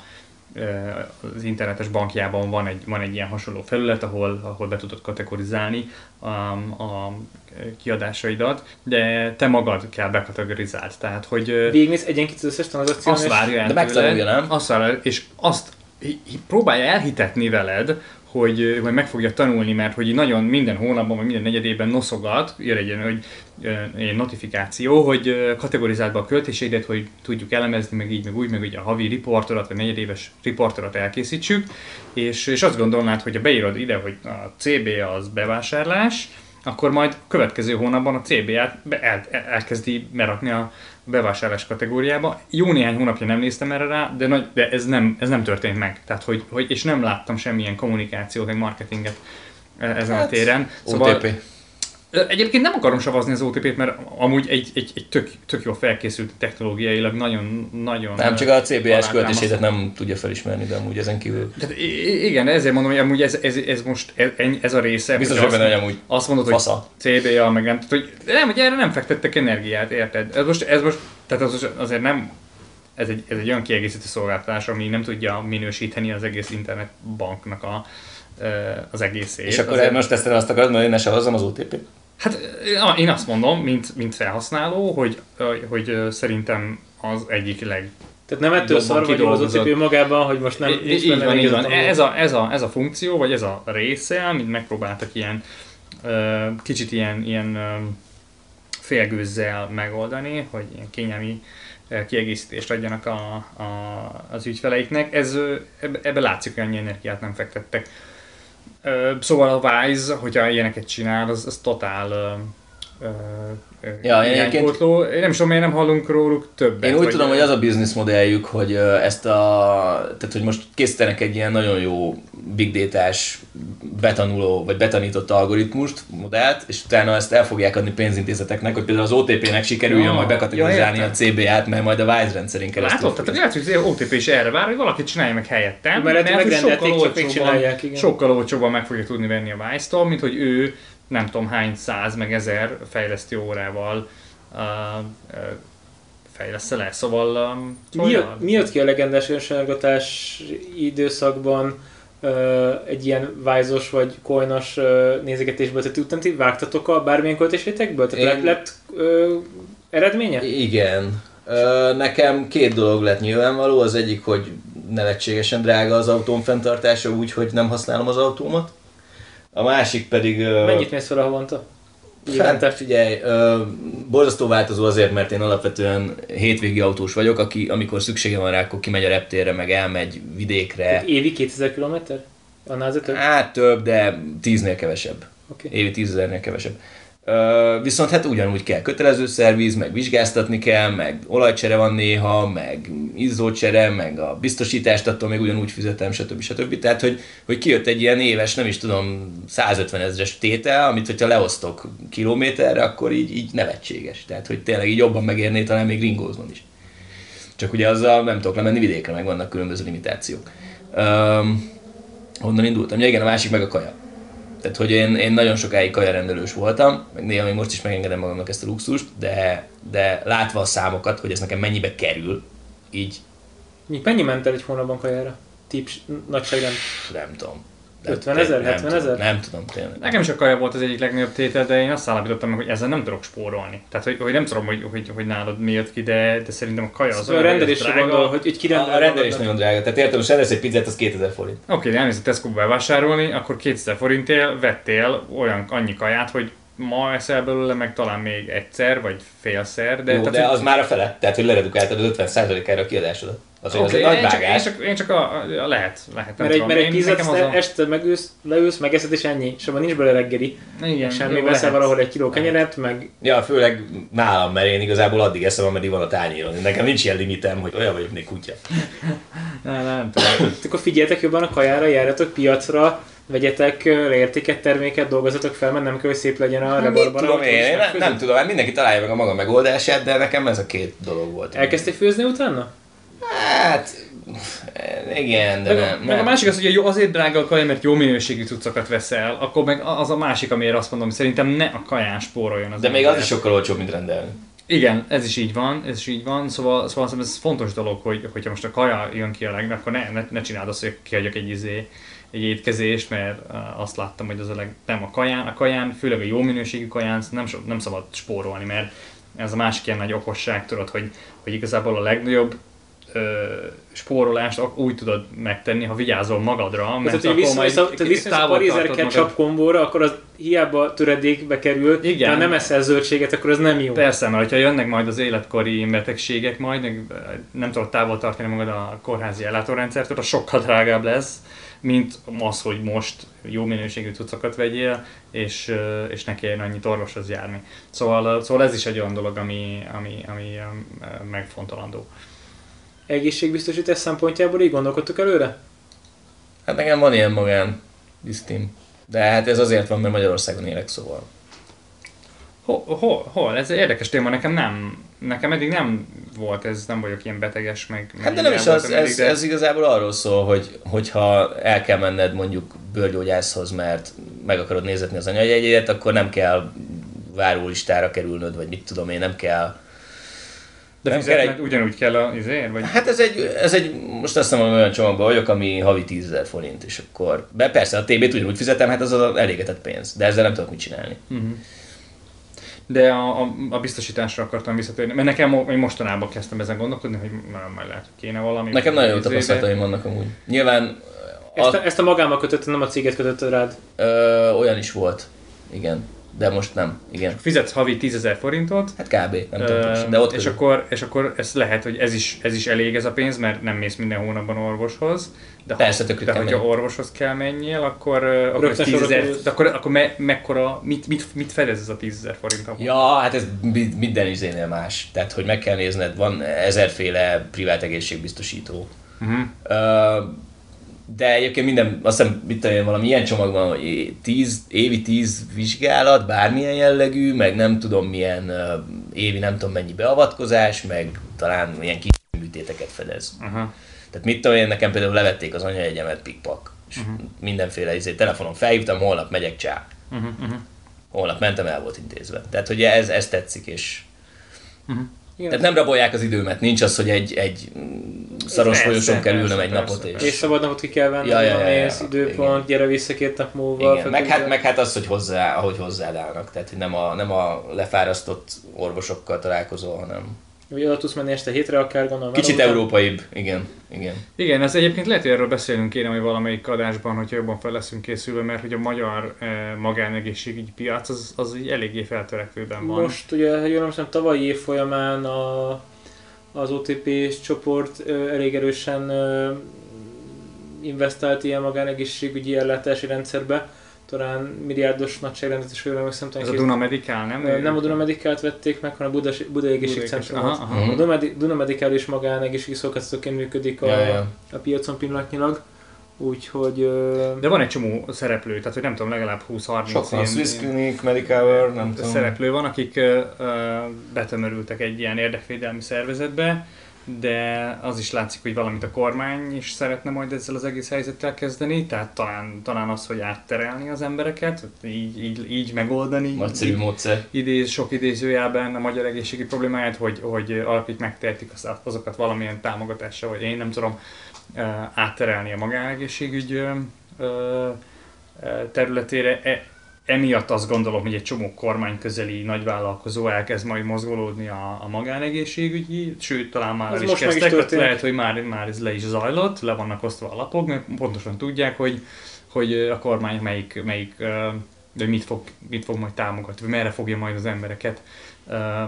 az internetes bankjában van egy, van egy ilyen hasonló felület, ahol, ahol be tudod kategorizálni um, a kiadásaidat, de te magad kell bekategorizáld. Tehát, hogy Végigmész egyenként az összes tranzakción, azt várja el De tőled, nem? Azt várja, és azt próbálja elhitetni veled, hogy majd meg fogja tanulni, mert hogy nagyon minden hónapban, vagy minden negyedében noszogat, jön egy ilyen, hogy, egy notifikáció, hogy kategorizáld be a költéseidet, hogy tudjuk elemezni, meg így, meg úgy, meg ugye a havi riportorat, vagy negyedéves riportorat elkészítsük, és, és azt gondolnád, hogy ha beírod ide, hogy a CB az bevásárlás, akkor majd következő hónapban a be- el, el, elkezdi berakni a bevásárlás kategóriába. Jó néhány hónapja nem néztem erre rá, de, nagy, de ez, nem, ez nem történt meg. Tehát, hogy, hogy, és nem láttam semmilyen kommunikációt, meg marketinget e- ezen Hát, a téren. OTP. Egyébként nem akarom savazni az OTP-t, mert amúgy egy, egy, egy tök, tök jó felkészült technológiailag, nagyon, nagyon Nem, csak a CBS költésédet nem tudja felismerni, de amúgy ezen kívül. Tehát igen, ezért mondom, hogy amúgy ez, ez, ez most ez, ez a része. Biztos, hogy hogy benne, hogy amúgy azt mondod, hogy fasza. CBA, meg nem, tehát, hogy nem, hogy erre nem fektettek energiát, érted? Ez most, ez most tehát az, azért nem, ez egy, ez egy olyan kiegészítő szolgáltatás, ami nem tudja minősíteni az egész internetbanknak a, az egészét. És akkor Azért- most ezt azt akarod, hogy én ne savazzam az OTP-t? Hát ö, én azt mondom, mint, mint felhasználó, hogy, hogy ö, szerintem az egyik leg, Tehát nem ettől szar vagy jó az kidolgozott. OTP magában, hogy most nem I- így van, így van. Ez a, ez, a, ez a funkció, vagy ez a része, amit megpróbáltak ilyen ö, kicsit ilyen, ilyen ö, félgőzzel megoldani, hogy ilyen kényelmi ö, kiegészítést adjanak a, a, az ügyfeleiknek. Ez, ebbe, ebbe látszik, hogy annyi energiát nem fektettek. Szóval a Wise, hogyha ilyeneket csinál, az, az totál Ja, én egyébként- nem tudom, miért nem hallunk róluk többet. Én úgy vagy- tudom, hogy az a bizniszmodelljük, hogy ezt a, tehát hogy most készítenek egy ilyen nagyon jó big data-s betanuló, vagy betanított algoritmust, modellt, és utána ezt el fogják adni pénzintézeteknek, hogy például az OTP-nek sikerüljön Ja, majd bekategorizálni ja, a CB-át, mert majd a Wise rendszerén keresztül. Látod, tehát lehet, hogy az OTP is erre vár, hogy valaki csinálja meg helyettem, Mert hogy megrendelték, sokkal igen. sokkal olcsóbban meg fogja tudni venni a Vice-tól, mint hogy ő nem tudom hány száz meg ezer fejlesztő órával uh, uh, fejlesz le, szóval... Um, Mi, jött- mi jött ki a legendás önságotás időszakban ö, egy ilyen vájzos vagy coinos ö, nézegetésből? Tehát utána ti vágtatok a bármilyen költésétekből? Tehát Én- lett, lett ö, eredménye? Igen. Ö, Nekem két dolog lett nyilvánvaló. Az egyik, hogy nevetségesen drága az autóm fenntartása úgy, hogy nem használom az autómat. A másik pedig... Mennyit mész fel a havonta? Hát figyelj, ö, borzasztó változó azért, mert én alapvetően hétvégi autós vagyok, aki amikor szüksége van rá, akkor kimegy a reptérre, meg elmegy vidékre. Évi 2000 km? Annál azért több? Hát több, de tíznél kevesebb. Oké. Évi tízezernél kevesebb. Viszont hát ugyanúgy kell kötelező szerviz, meg vizsgáztatni kell, meg olajcsere van néha, meg izzócsere, meg a biztosítást attól még ugyanúgy fizetem, stb. stb. Tehát, hogy, hogy kijött egy ilyen éves, nem is tudom, 150 ezres tétel, amit hogyha leosztok kilométerre, akkor így, így nevetséges. Tehát, hogy tényleg így jobban megérné talán még ringóznon is. Csak ugye azzal nem tudok lemenni vidékre, meg vannak különböző limitációk. Um, honnan indultam? Ja, igen, a másik meg a kaja. Tehát, hogy én, én nagyon sokáig kajarendelős voltam, meg néha még most is megengedem magamnak ezt a luxust, de, de látva a számokat, hogy ez nekem mennyibe kerül, így Mennyi ment el egy hónapban kajára? Tips, nagyságrend. nem tudom, 50 000, nem 70 tudom, 000? Nem tudom tényleg. Nekem is a kaja volt az egyik legnagyobb tétel, de én azt állapítottam meg, hogy ezzel nem tudok spórolni. Tehát, hogy, hogy nem tudom, hogy, hogy, hogy nálad mi jött ki, de, de szerintem a kaja az Szóval a hogy rendelésre gondol, hogy, hogy A, kirendel a rendelés nagyon drága. Tehát értem, hogy rendelsz egy pizzát, az 2000 forint. Oké, de elmész a Tesco-ba bevásárolni, akkor 2000 forintért vettél olyan annyi kaját, hogy ma eszel belőle, meg talán még egyszer, vagy félszer. De, De, Jó, tehát, de hogy- az már a fele. Tehát, hogy leredukáltad az 50%-ára a kiadásodat. Az, hogy az egy nagy én, csak, én, vágás. csak, én csak a, a, lehet, lehet. Mert egy, tudom. mert egy pizzát a- este megülsz, leülsz, megeszed és ennyi. És abban nincs bele reggeli. Igen, Semmi jó, veszel valahol egy kiló kenyeret, meg Ja, főleg nálam, mert én igazából addig eszem, ameddig van a tányéron. Nekem nincs ilyen limitem, hogy olyan vagyok, mint kutya. Nem, nem tudom. akkor figyeljetek jobban a kajára, járjatok piacra, vegyetek értéket, terméket, dolgozatok fel, mert nem kell, hogy szép legyen a Mit rebarbara. tudom én, én nem, nem tudom, hát mindenki találja meg a maga megoldását, de nekem ez a két dolog volt. Elkezdtél főzni utána? Hát, igen, de Meg, nem. a, meg a nem. másik az, hogy azért drága a kaja, mert jó minőségű cuccokat veszel, akkor meg az a másik, amiért azt mondom, hogy szerintem ne a kaján spóroljon az De még az is sokkal olcsóbb, mint rendelni. Igen, ez is így van, ez is így van, szóval, szóval ez fontos dolog, hogy hogyha most a kaja jön ki a leg, akkor ne, ne, ne csináld azt, hogy kiadjak egy izé, egy étkezést, mert azt láttam, hogy az a leg, nem a kaján, a kaján, főleg a jó minőségű kaján nem, so, nem szabad spórolni, mert ez a másik ilyen nagy okosság, tudod, hogy, hogy igazából a legnagyobb spórolást úgy tudod megtenni, ha vigyázol magadra, mert Tehát, akkor visz, majd visz, tehát viszont a távol parizer tartod magad. ketchup kombóra, akkor az hiába töredékbe kerül, Igen. ha nem eszel zöldséget, akkor az nem jó. Persze, mert ha jönnek majd az életkori betegségek majd, nem tudod távol tartani magad a kórházi ellátórendszertől, az sokkal drágább lesz, mint az, hogy most jó minőségű cuccokat vegyél, és, és ne kelljen annyit orvoshoz járni. Szóval, szóval ez is egy olyan dolog, ami, ami, ami megfontolandó. Egészségbiztosítás szempontjából így gondolkodtok előre? Hát nekem van ilyen magán disztim. De hát ez azért van, mert Magyarországon élek, szóval. Hol, hol, hol? Ez egy érdekes téma, nekem nem, nekem eddig nem volt ez, nem vagyok ilyen beteges, meg... meg Hát de nem is az, eddig, ez, de- ez igazából arról szól, hogy, hogyha el kell menned mondjuk bőrgyógyászhoz, mert meg akarod nézetni az anyajegyét, akkor nem kell várólistára kerülnöd, vagy mit tudom én, nem kell. De nem kell egy- ugyanúgy kell a, izért, vagy... Hát ez egy, ez egy most azt mondom, olyan csomagban vagyok, ami havi 10 000 forint, és akkor, be persze a TB-t ugyanúgy fizetem, hát az az elégetett pénz, de ezzel nem tudok mit csinálni. Uh-huh. De a, a, a biztosításra akartam visszatérni, mert nekem én mostanában kezdtem ezen gondolkodni, hogy már majd lehet, hogy kéne valami. Nekem nagyon jó tapasztalataim vannak amúgy. Nyilván Ezt a, a, ezt a magámmal kötötted, nem a céget kötötted rád. ö, olyan is volt, igen, de most nem, igen. Fizetsz havi 10 ezer forintot, Hát kb. nem tudom, ö, pontosan, de ott és, akkor, és akkor ez lehet, hogy ez is, ez is elég ez a pénz, mert nem mész minden hónapban orvoshoz. De Persze, ha, de hogyha orvoshoz kell menjél, akkor, akkor, ez Rögtön 10 sorra ezer, kerülsz. de akkor, akkor me, mekkora, mit, mit, mit fedez ez a 10 ezer forint? Ja, hát ez mi- minden izénél más. Tehát, hogy meg kell nézned, van ezerféle privát egészségbiztosító. Uh-huh. Ö, de egyébként minden, azt hiszem, mit tudom én, valami ilyen csomag van, hogy tíz, évi 10 vizsgálat, bármilyen jellegű, meg nem tudom milyen ö, évi nem tudom mennyi beavatkozás, meg talán ilyen kis műtéteket fedez. Uh-huh. Tehát mit tudom én, nekem például levették az anyaegyemet pikpak, és uh-huh. mindenféle izé, telefonon felhívtam, holnap megyek csá. Uh-huh. Uh-huh. Holnap mentem, el volt intézve. Tehát, hogy ez, ez tetszik, és Igen. tehát nem rabolják az időmet, nincs az, hogy egy, egy szaros folyosón kell persze, ülnöm egy persze, napot, persze. és... És szabad napot ki kell venni, Ja, ja, ja, ja, időpont, igen. gyere vissza két nap múlva. Igen, meg hát, meg hát az, hogy hozzá, ahogy hozzád állnak. Tehát, hogy nem a, nem a lefárasztott orvosokkal találkozol, hanem Ugye oda tudsz menni este hétre akár, gondolom. kicsit után. európaibb. Igen, igen. Igen, ez egyébként lehet, hogy erről beszélünk kéne, hogy valamelyik adásban, hogyha jobban fel leszünk készülve, mert hogy a magyar eh, magánegészségügyi piac az, az így eléggé feltörekvőben van. Most ugye, ha jól emlékszem, tavalyi év folyamán a, az OTP csoport ö, elég erősen ö, investált ilyen magánegészségügyi ellátási rendszerbe. Talán milliárdos nagyságrendet is jól emlékszem. ez a Duna Medical, nem? Nem a Duna Medikált vették meg, hanem a Buda, Buda Egészségcentrum. Aha, aha. Mhm. A Duna, Duna Medikál és magánegészségügyi szolgáltatóként működik a, Ja, ja. a piacon pillanatnyilag. Úgyhogy De van egy csomó szereplő, tehát hogy nem tudom, legalább 20-30 Sok van, ilyen- Swiss Clinic, Medicover, nem tudom. szereplő van, akik ö, betömörültek egy ilyen érdekvédelmi szervezetbe, de az is látszik, hogy valamit a kormány is szeretne majd ezzel az egész helyzettel kezdeni, tehát talán, talán az, hogy átterelni az embereket, így, így, így megoldani. Nagyszerű módszer. idéz, sok idézőjelben a magyar egészségi problémáját, hogy, hogy alapig megtehetik az- azokat valamilyen támogatással, vagy én nem tudom, ö, átterelni a magánegészségügy ö, ö, területére. Emiatt azt gondolom, hogy egy csomó kormány közeli nagyvállalkozó elkezd majd mozgolódni a, a magánegészségügyi, sőt, talán már el is is kezdtek, történik. lehet, hogy már, már ez le is zajlott, le vannak osztva a lapok, mert pontosan tudják, hogy, hogy a kormány melyik, melyik de mit fog, mit fog majd támogatni, merre fogja majd az embereket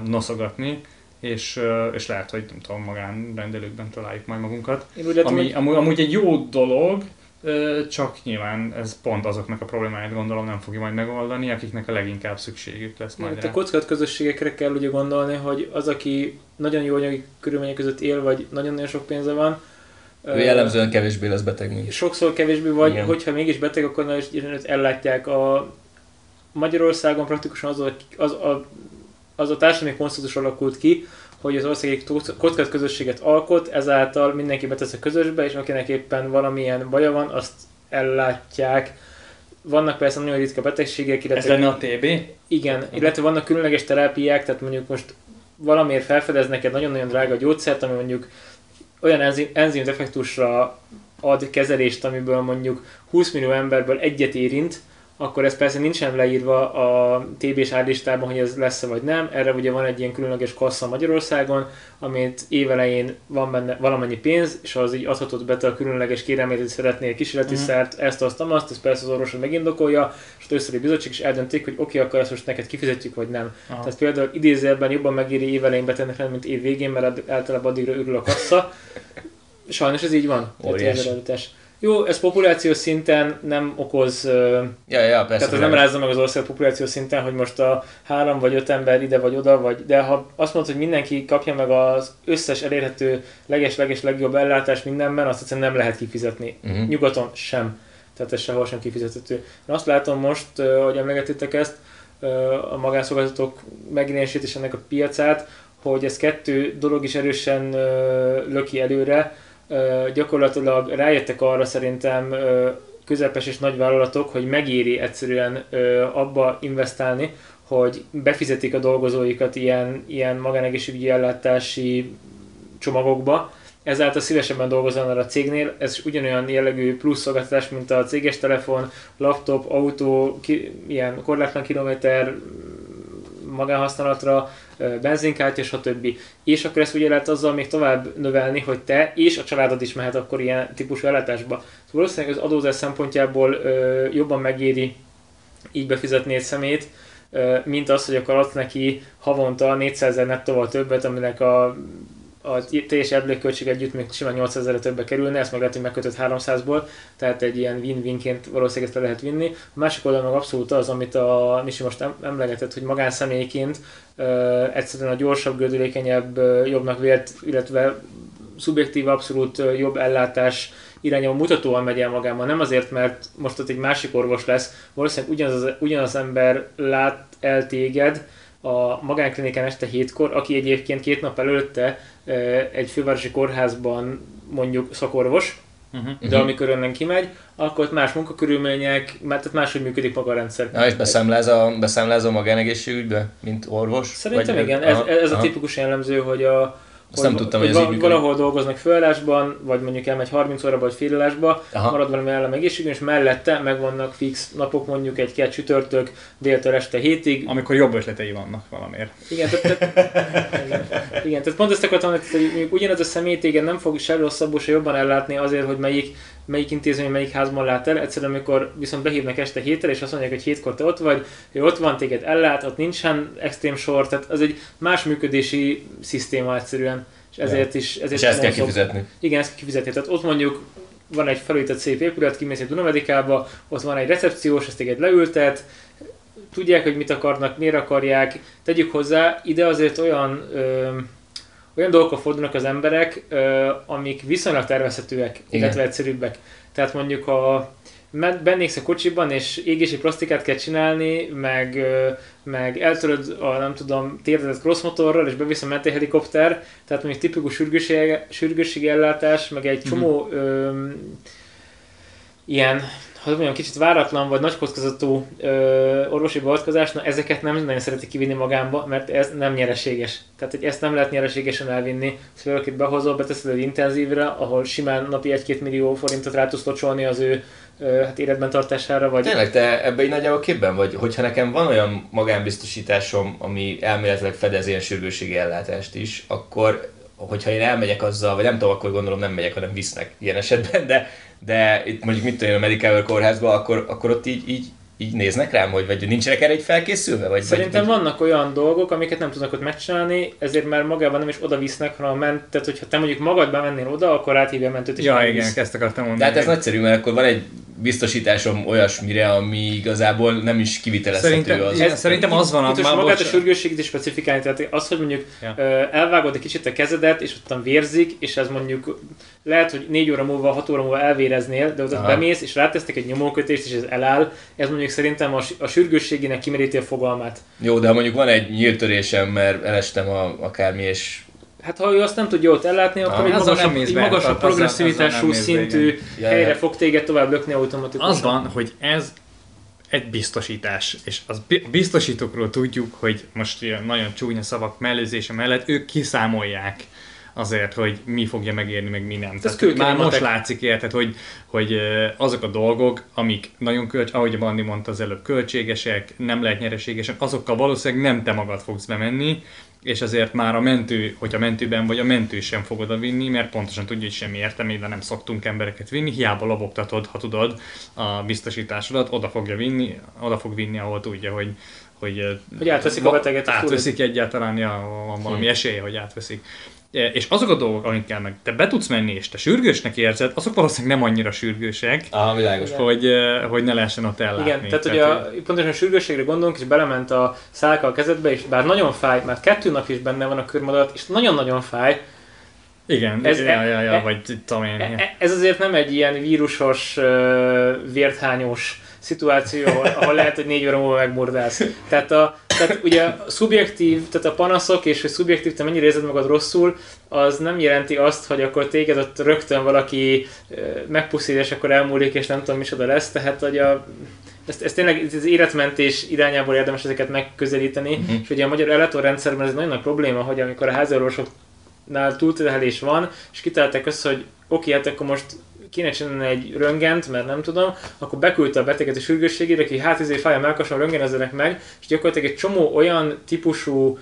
noszogatni, és, és lehet, hogy nem tudom, magánrendelőkben találjuk majd magunkat. Én úgy látom, Ami, hogy amúgy, amúgy egy jó dolog, csak nyilván ez pont azoknak a problémáit gondolom nem fogja majd megoldani, akiknek a leginkább szükségük lesz majd Itt rá. a kockázat közösségekre kell ugye gondolni, hogy az, aki nagyon jó anyagi körülmények között él, vagy nagyon-nagyon sok pénze van, Ő jellemzően kevésbé lesz beteg, mint sokszor kevésbé vagy, Igen. hogyha mégis beteg, akkor nagyon is ellátják a Magyarországon praktikusan az a, az a, az a társadalmi konszenzus alakult ki, hogy az ország egy kockázat közösséget alkot, ezáltal mindenki betesz a közösbe, és akinek éppen valamilyen baja van, azt ellátják. Vannak persze nagyon ritka betegségek, Ez illetve lenne a TB? igen, illetve vannak különleges terápiák, tehát mondjuk most valamiért felfedeznek egy nagyon-nagyon drága gyógyszert, ami mondjuk olyan enzim, enzim defektusra ad kezelést, amiből mondjuk 20 millió emberből egyet érint, akkor ez persze nincsen leírva a TB-s árlistában, hogy ez lesz vagy nem. Erre ugye van egy ilyen különleges kassa Magyarországon, amit évelején van benne valamennyi pénz, és az így adhatod be te a különleges kérelmét, hogy szeretnél kísérleti Mhm. szert, ezt, azt, azt, ezt persze az orvosod megindokolja, és az összeri bizottság is eldöntik, hogy oké, akkor ezt most neked kifizetjük, vagy nem. Aha. Tehát például idézőjelben jobban megéri évelején betennek lenni, mint év végén, mert általában addigra örül a kassa. Sajnos ez így van. Tehát Jó, ez populációs szinten nem okoz, Ja, ja, persze. tehát ez nem rázza meg az ország populációs szinten, hogy most a három vagy öt ember ide vagy oda, vagy, de ha azt mondod, hogy mindenki kapja meg az összes elérhető leges-leges legjobb ellátást mindenben, azt egyszerűen nem lehet kifizetni. Uh-huh. Nyugaton sem. Tehát ez sehol sem kifizethető. Én azt látom most, hogy emlegettétek ezt, a magánszolgáltatók megjelenését és ennek a piacát, hogy ez kettő dolog is erősen löki előre. Gyakorlatilag rájöttek arra szerintem közepes és nagy vállalatok, hogy megéri egyszerűen abba investálni, hogy befizetik a dolgozóikat ilyen, ilyen magánegészségügyi ellátási csomagokba, ezáltal szívesebben dolgozzanak a cégnél. Ez ugyanolyan jellegű plusz szolgáltatás, mint a céges telefon, laptop, autó, ki, ilyen korlátlan kilométer magánhasználatra, benzinkártya, stb. És akkor ezt ugye lehet azzal még tovább növelni, hogy te és a családod is mehet akkor ilyen típusú ellátásba. Szóval valószínűleg az adózás szempontjából jobban megéri így befizetni egy szemét, mint az, hogy akkor adsz neki havonta 400 ezer nettóval többet, aminek a a teljes erdőköltség együtt még simán 800 ezerre többbe kerülne, ezt meg lehet, hogy megkötött 300-ból, tehát egy ilyen win-winként valószínűleg ezt le lehet vinni. A másik oldalon meg abszolút az, amit a Misi most em- emlegetett, hogy magánszemélyként ö, egyszerűen a gyorsabb, gördülékenyebb, ö, jobbnak vért, illetve szubjektív, abszolút jobb ellátás irányba mutatóan megy el magában. Nem azért, mert most ott egy másik orvos lesz, valószínűleg ugyanaz, az- ugyanaz ember lát el téged, a magánklinikán este hétkor, aki egyébként két nap előtte egy fővárosi kórházban mondjuk szakorvos, Uh-huh. de Mhm. amikor önnen kimegy, akkor ott más munkakörülmények, mert tehát máshogy működik maga a rendszer. Na, és beszámláz a, beszámláz a magánegészségügybe, mint orvos? Szerintem Vagy- igen, ez, Aha, ez a aha. tipikus jellemző, hogy a Azt nem tudtam, hogy ez val- így valahol dolgoznak főállásban, vagy mondjuk elmegy 30 órába vagy félelásba, marad valami ellen egészségügy, és mellette megvannak fix napok, mondjuk egy két csütörtök, déltől este hétig, Amikor jobb ötletei vannak valamiért. Igen, tehát, tehát, igen, igen, tehát pont ezt akartam, hogy hogy ugyanaz a személy téged nem fog se rosszabbul, se jobban ellátni azért, hogy melyik, melyik intézmény, melyik házban lát el. Egyszerűen, amikor viszont behívnak este hétre, és azt mondják, hogy hétkor te ott vagy, hogy ott van, téged ellát, ott nincsen extrém sor, tehát az egy más működési szisztéma egyszerűen. És ezért is... Ezért És ezt kell vonzóbb. kifizetni. Igen, ezt kell kifizetni. Tehát ott mondjuk van egy felújított szép épület, kimész egy Dunamedikába, ott van egy recepciós, ezt téged leültet, tudják, hogy mit akarnak, miért akarják. Tegyük hozzá, ide azért olyan, ö, olyan dolgokra fordulnak az emberek, amik viszonylag tervezhetőek, Igen. illetve egyszerűbbek. Tehát mondjuk, ha bennéksz a kocsiban, és égési plastikát kell csinálni, meg, meg eltöröd a, nem tudom, térdedet crossmotorral, és bevisz a mentőhelikopter, tehát mondjuk tipikus sürgősség, sürgősségi ellátás, meg egy csomó ö, ilyen hogy mondjam, kicsit váratlan vagy nagy kockázatú ö, orvosi beavatkozás, na ezeket nem nagyon szereti kivinni magámba, mert ez nem nyereséges. Tehát, hogy ezt nem lehet nyereségesen elvinni. Szóval valakit behozol, beteszed egy intenzívre, ahol simán napi 1-2 millió forintot rá tudsz locsolni az ő ö, hát életben tartására, vagy... Tényleg, te ebben egy nagyjából képben vagy, hogyha nekem van olyan magánbiztosításom, ami elméletileg fedez ilyen sürgőségi ellátást is, akkor hogyha én elmegyek azzal, vagy nem tudom, akkor gondolom nem megyek, hanem visznek ilyen esetben, de, de itt mondjuk mit tudom én a Medical kórházba, akkor, akkor ott így, így, így néznek rám, hogy vagy nincsenek erre egy felkészülve? Vagy, Szerintem vagy, vannak olyan dolgok, amiket nem tudnak ott megcsinálni, ezért már magában nem is oda visznek, hanem a ment, tehát hogyha te mondjuk magad bemennél oda, akkor áthívja a mentőt és Ja, igen, ezt akartam De mondani. hát ez nagyszerű, mert akkor van egy biztosításom olyasmire, ami igazából nem is kivitelezhető Szerintem- az. igen, szerintem az van, Itt már magát a sürgősségét is specifikálni, tehát az, hogy mondjuk ja. elvágod egy kicsit a kezedet, és ottan vérzik, és ez mondjuk lehet, hogy 4 óra múlva, 6 óra múlva elvéreznél, de Aha. bemész, és rátesztek egy nyomókötést, és ez eláll, ez mondjuk szerintem a, a sürgősségének kimeríti a fogalmát. Jó, de ha mondjuk van egy nyílt törésem, mert elestem a, akármi, és Hát ha ő azt nem tudja ott ellátni, akkor egy azzal magasabb, nem egy magasabb progresszivitású szintű. Ja, helyre fog téged tovább lökni automatikusan. Az van, hogy ez egy biztosítás, és az bi- biztosítókról tudjuk, hogy most ilyen nagyon csúnya szavak mellőzése mellett ők kiszámolják azért, hogy mi fogja megérni, meg mi nem. Tehát kőkemény már most látszik érted, hogy, hogy azok a dolgok, amik nagyon kölcs, ahogy a Bandi mondta az előbb, költségesek, nem lehet nyereségesen, azokkal valószínűleg nem te magad fogsz bemenni, és azért már a mentő, hogyha mentőben vagy, a mentő sem fog oda vinni, mert pontosan tudja, hogy semmi értelmében nem szoktunk embereket vinni, hiába lobogtatod, ha tudod a biztosításodat, oda fogja vinni, oda fog vinni, ahol tudja, hogy hogy, Hogy átveszik a beteget, Átveszik egyáltalán, ja, van valami Hm. esélye, hogy átveszik. És azok a dolgok, amikkel meg te be tudsz menni, és te sürgősnek érzed, azok valószínűleg nem annyira sürgősek, Ah, világos. Hogy, hogy ne lehessen ott ellátni. Igen, tehát ugye a, pontosan a sürgősségre gondolunk, és belement a szálka a kezedbe, és bár nagyon fáj, mert kettő nap is benne van a körmodat, és nagyon-nagyon fáj, Igen, Ez- ja, ja, ja, e- vagy tudom én. E- e- Ez azért nem egy ilyen vírusos, ö, vérthányós szituáció, ahol, ahol lehet, hogy négy óra múlva megmurdálsz. Tehát, a, tehát ugye a szubjektív, tehát a panaszok, és hogy szubjektív, te mennyire érzed magad rosszul, az nem jelenti azt, hogy akkor téged ott rögtön valaki megpuszít, és akkor elmúlik, és nem tudom micsoda lesz. Tehát, hogy a, ezt, ezt tényleg az életmentés irányából érdemes ezeket megközelíteni, Mhm. és ugye a magyar ellátórendszerben ez egy nagyon nagy probléma, hogy amikor a háziorvosok nál túlterhelés van, és kitalálták azt, hogy oké, hát akkor most kéne csinálni egy röngent, mert nem tudom, akkor beküldte a beteget a sürgősségére, aki hát izé fáj a melkason, röntgenezzenek meg, és gyakorlatilag egy csomó olyan típusú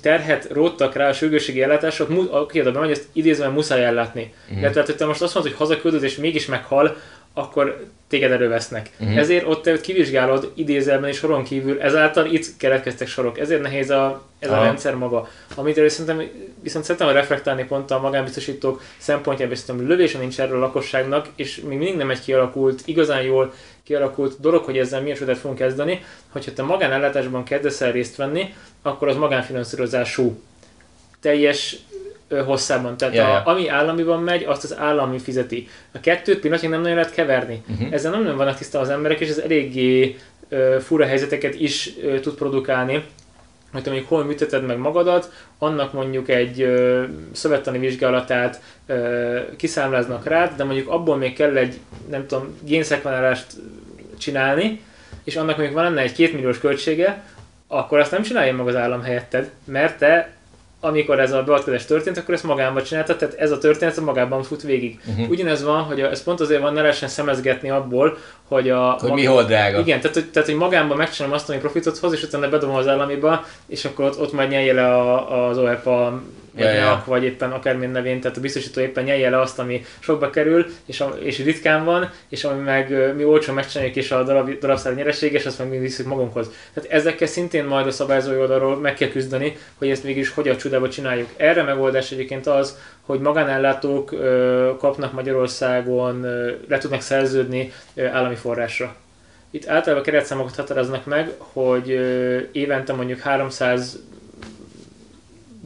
terhet róttak rá a sürgősségi ellátásra, aki oda bemegy, ezt idézve muszáj ellátni. Mm. Tehát, hogy te most azt mondod, hogy hazaküldöd, és mégis meghal, akkor téged elővesznek. Mhm. Mm. Ezért ott te kivizsgálod idézelben és soron kívül, ezáltal itt keletkeztek sorok. Ezért nehéz a, ez a Aha. rendszer maga. Amit szerintem, viszont szeretem reflektálni pont a magánbiztosítók szempontjából, szerintem lövése nincs erről a lakosságnak, és még mindig nem egy kialakult, igazán jól kialakult dolog, hogy ezzel milyen csodát fogunk kezdeni, hogyha te magánellátásban kezdesz el részt venni, akkor az magánfinanszírozású teljes hosszában. Tehát Ja, a, ja. ami államiban megy, azt az állami fizeti. A kettőt pillanatnyilag nem nagyon lehet keverni. Mhm. Ezzel nem nagyon vannak tiszta az emberek, és ez eléggé ö, fura helyzeteket is ö, tud produkálni. Hogy mondjuk hol műteted meg magadat, annak mondjuk egy ö, szövettani vizsgálatát ö, kiszámláznak rád, de mondjuk abból még kell egy, nem tudom, génszekvenálást csinálni, és annak mondjuk van lenne egy kétmilliós költsége, akkor azt nem csinálja meg az állam helyetted, mert te amikor ez a beavatkozás történt, akkor ezt magánban csináltad, tehát ez a történet a magában fut végig. Uh-huh. Ugyanez van, hogy ez pont azért van, ne lehessen szemezgetni abból, hogy a... Hogy mi hol drága. Igen, tehát, hogy- tehát hogy magánban megcsinálom azt, ami profitot hoz, és utána bedobom az államiba, és akkor ott, ott majd nyelje le a, az OEPA, NEAK, vagy éppen akármilyen nevén, tehát a biztosító éppen nyelje le azt, ami sokba kerül, és, a, és ritkán van, és ami meg mi olcsón megcsináljuk, és a darab, darabszár nyereséges, azt meg mi visszük magunkhoz. Tehát ezekkel szintén majd a szabályozói oldalról meg kell küzdeni, hogy ezt mégis hogy a csodába csináljuk. Erre megoldás egyébként az, hogy magánellátók ö, kapnak Magyarországon, ö, le tudnak szerződni ö, állami forrásra. Itt általában keretszámokat határoznak meg, hogy évente mondjuk 300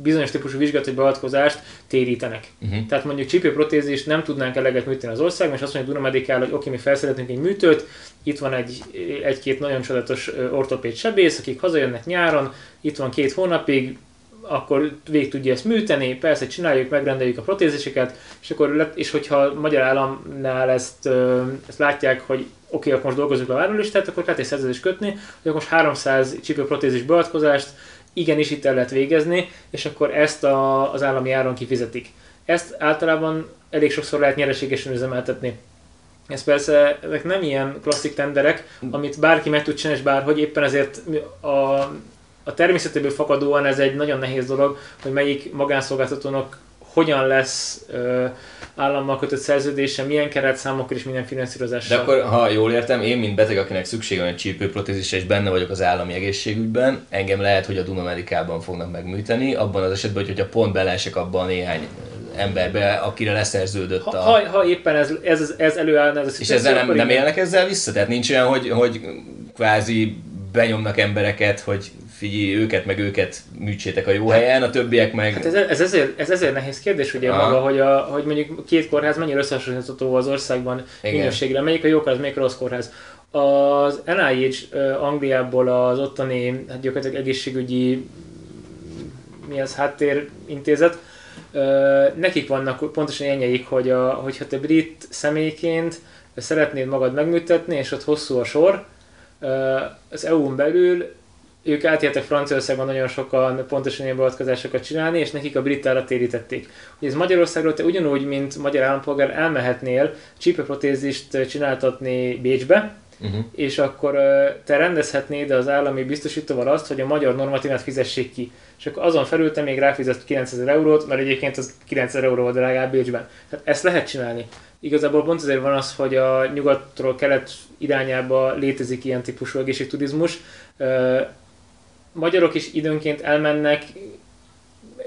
bizonyos típusú vizsgálatot beavatkozást térítenek. Uh-huh. Tehát mondjuk csípőprotézist nem tudnánk eleget műteni az országban, és azt mondja Duna Medical, hogy oké, mi felszeretünk egy műtőt, itt van egy, egy-két nagyon csodálatos ö, ortopéd sebész, akik hazajönnek nyáron, itt van két hónapig, akkor végig tudja ezt műteni, persze csináljuk, megrendeljük a protéziseket, és akkor lett, és hogyha a magyar államnál ezt, ezt látják, hogy oké, okay, akkor most dolgozunk a várólistát, akkor lehet egy szerződést kötni, hogy akkor most 300 csípőprotézis beavatkozást igenis itt el lehet végezni, és akkor ezt a, az állami áron kifizetik. Ezt általában elég sokszor lehet nyereségesen üzemeltetni. Ez persze, ezek nem ilyen klasszik tenderek, amit bárki meg tud csinálni, és bárhogy éppen ezért a, a természetéből fakadóan ez egy nagyon nehéz dolog, hogy melyik magánszolgáltatónak hogyan lesz ö, állammal kötött szerződése, milyen keretszámokkal és milyen finanszírozással. De akkor, ha jól értem, én, mint beteg, akinek szüksége van egy csípőprotézisre, és benne vagyok az állami egészségügyben, engem lehet, hogy a Duma Medikában fognak megműteni, abban az esetben, hogy hogyha pont belesek abban a néhány emberbe, akire leszerződött ha, a... ha, ha éppen ez, ez, ez előállna ez a És ezzel nem, nem élnek ezzel vissza? Tehát nincs olyan, hogy, hogy kvázi benyomnak embereket, hogy figyelj, őket meg őket műtsétek a jó helyen, a többiek meg... Hát ez, ez, ezért, ez ezért nehéz kérdés, ugye Aha. maga, hogy, a, hogy mondjuk két kórház mennyire összehasonlítható az országban Igen. minőségre, melyik a jó kórház, melyik a rossz kórház. Az NIH Angliából az ottani hát gyakorlatilag egészségügyi mi az háttérintézet, nekik vannak pontosan ilyenjeik, hogy a, hogyha te brit személyként szeretnéd magad megműtetni, és ott hosszú a sor, az EU-n belül ők átértek Franciaországban nagyon sokan pontosan ilyen beavatkozásokat csinálni, és nekik a britára térítették. Ugye ez Magyarországról te ugyanúgy, mint magyar állampolgár elmehetnél csípőprotézist csináltatni Bécsbe, Uh-huh. és akkor te rendezhetnéd az állami biztosítóval azt, hogy a magyar normatívát fizessék ki. És akkor azon felül te még ráfizet 9000 eurót, mert egyébként az 9000 euró drágább Bécsben. Tehát ezt lehet csinálni. Igazából pont azért van az, hogy a nyugatról kelet irányába létezik ilyen típusú egészségturizmus. Magyarok is időnként elmennek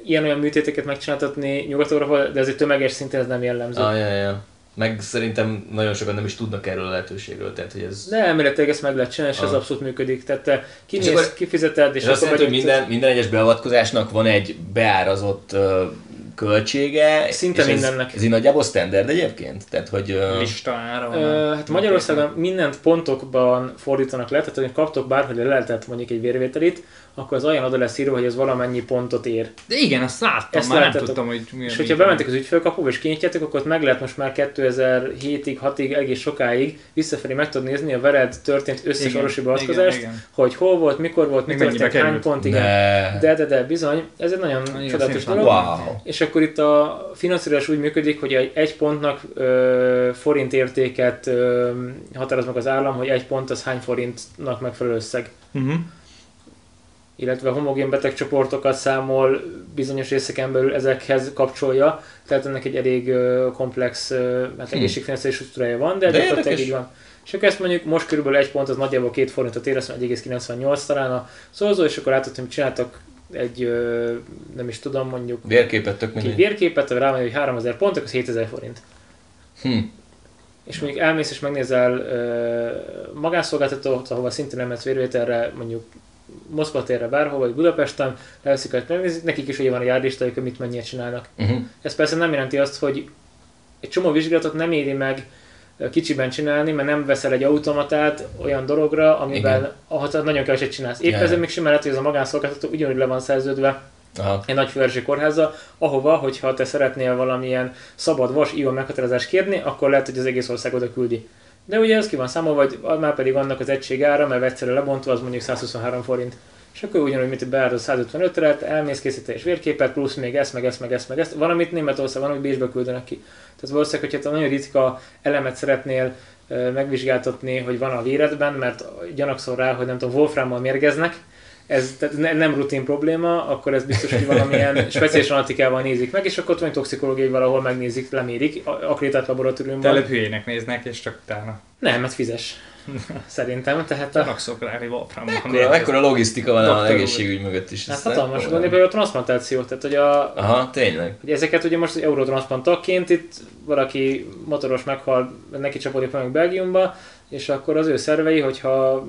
ilyen-olyan műtéteket megcsináltatni nyugat de azért tömeges szinten ez nem jellemző. Ah, ja, ja. Meg szerintem nagyon sokan nem is tudnak erről a lehetőségről, tehát hogy ez... De elméletileg ezt meg lehet csinálni, és ez Ah. abszolút működik. Tehát te És kimész, akkor- kifizeted, és, És azt akkor jelenti, hogy minden, minden egyes beavatkozásnak van egy beárazott ö, költsége. Szinte és ez, mindennek. Ez így nagyjából standard egyébként? Tehát, hogy... Ö, Lista ára van. Ö, a- hát Magyarországon mindent pontokban fordítanak le, tehát hogy kaptok bárhogy le lehetett mondjuk egy vérvételit, akkor az olyan oda lesz írva, hogy ez valamennyi pontot ér. De igen, azt láttam, Ezt már nem tudtam, hogy mi És hogyha bementek az ügyfélkapuba és kinyitjátok, akkor ott meg lehet most már 2007-ig, 6-ig, egész sokáig visszafelé meg tudod nézni a veled történt összes Igen, orvosi igen, beavatkozást, igen. hogy hol volt, mikor volt, mi történt, hány pont, igen. de... De, de, de, bizony, ez egy nagyon Nagyon csodálatos dolog. Wow. És akkor itt a finanszírozás úgy működik, hogy egy, egy pontnak ö, forint értéket ö, határoz meg az állam, hogy egy pont az hány forintnak megfelelő összeg. Uh-huh. Illetve homogén betegcsoportokat számol bizonyos részeken belül ezekhez kapcsolja, tehát ennek egy elég komplex hát Hm. egészségfinanszírozási struktúrája van, de, De gyakorlatilag így van. És akkor ezt mondjuk most körülbelül egy pont az nagyjából két forintot ér, azt mondja 1,98 talán a szózó, és akkor látod, hogy csináltak egy, nem is tudom, mondjuk Vérképet tök egy mindegy. vérképet, rá hogy 3000 pont, akkor az 7000 forint. Hm. És mondjuk elmész és megnézel uh, magánszolgáltatót, ahova szintén nem vérvételre, mondjuk Moszkva térre bárhol, vagy Budapesten, leveszik őket, megnézik, nekik is ugye van a járlistájuk, hogy mit mennyit csinálnak. Uh-huh. Ez persze nem jelenti azt, hogy egy csomó vizsgálatot nem éri meg kicsiben csinálni, mert nem veszel egy automatát olyan dologra, amivel ahhoz nagyon keveset csinálsz. Épp Ja, ezért még simán lehet, hogy ez a magánszolgáltató ugyanúgy le van szerződve Aha. egy nagy fővárosi kórházza, ahova, hogyha te szeretnél valamilyen szabad vas íva meghatározást kérni, akkor lehet, hogy az egész ország oda küldi. De ugye ez ki van számolva, vagy már pedig annak az egység ára, mert egyszerre lebontva az mondjuk 123 forint. És akkor ugyanúgy, mint beárod 155-re, te elmész készíted és vérképet, plusz még ezt, meg ezt, meg ezt, meg ezt. Van, amit Németországban, hogy Bécsbe küldenek ki. Tehát valószínűleg, hogyha te nagyon ritka elemet szeretnél megvizsgáltatni, hogy van a véredben, mert gyanakszol rá, hogy nem tudom, wolframmal mérgeznek, ez tehát ne, nem rutin probléma, akkor ez biztos, hogy valamilyen speciális analitikával nézik meg, és akkor ott van toxikológiai valahol megnézik, lemérik, a- akreditált laboratóriumban. Telep hülyének néznek, és csak utána. Nem, mert fizes. Szerintem, tehát a, Rakszok rá, hogy Wolframban Mekkora, mekkora logisztika van Doktor az egészségügy mögött is. hát hatalmas gond, például a transplantáció, tehát hogy, a, Aha, tényleg. hogy ezeket ugye most eurotransplantakként itt valaki motoros meghal, neki csapódik valamit Belgiumba, és akkor az ő szervei, hogyha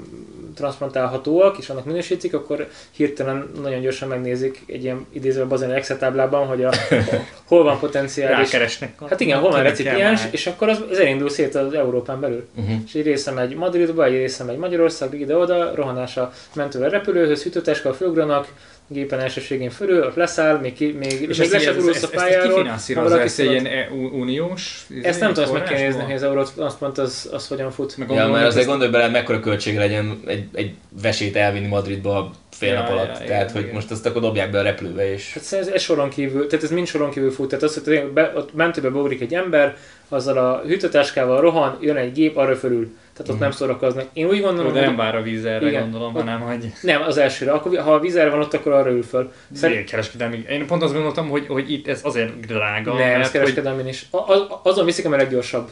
transplantálhatóak, és annak minősítik, akkor hirtelen nagyon gyorsan megnézik egy ilyen idézőben bazen Excel táblában, hogy a, hol van potenciális Rákeresnek. Hát igen, hol van recipiens, és akkor az, az elindul szét az Európán belül. Uh-huh. És egy része megy Madridba, egy része megy Magyarország, ide-oda, rohanás a mentővel repülőhöz, hűtőtáskal fölugranak, gépen elsőségén fölül, ott leszáll, még, ki, még, És még ezt, le se ezt, a ezt, ezt pályáról. valaki ezt egy szalad. ilyen e- uniós Ezt nem tudom ezt forrásból? megkérdezni, hogy az Eurotransplant az, az hogyan fut. Meg Ja, mert azért ezt- gondolj bele, mekkora költség legyen egy, egy vesét elvinni Madridba fél Ja, nap alatt. ja, Tehát, igen, hogy igen. most azt akkor dobják be a repülőbe, és Hát ez, ez soron kívül, tehát ez mind soron kívül fut. Tehát az, hogy be, ott mentőbe beugrik egy ember, azzal a hűtőtáskával rohan, jön egy gép, arra fölül. Tehát ott Mhm. nem szórakoznak. Én úgy gondolom, de hogy nem vár a víz erre, Igen. gondolom, hanem hogy nem, az elsőre. Akkor, ha a vízerre van ott, akkor arra ül föl. Szerint, kereskedelmi. Én pont azt gondoltam, hogy, hogy itt ez azért drága, nem, ez mert hogy kereskedelmi is. A, az, azon viszik, ami a leggyorsabb.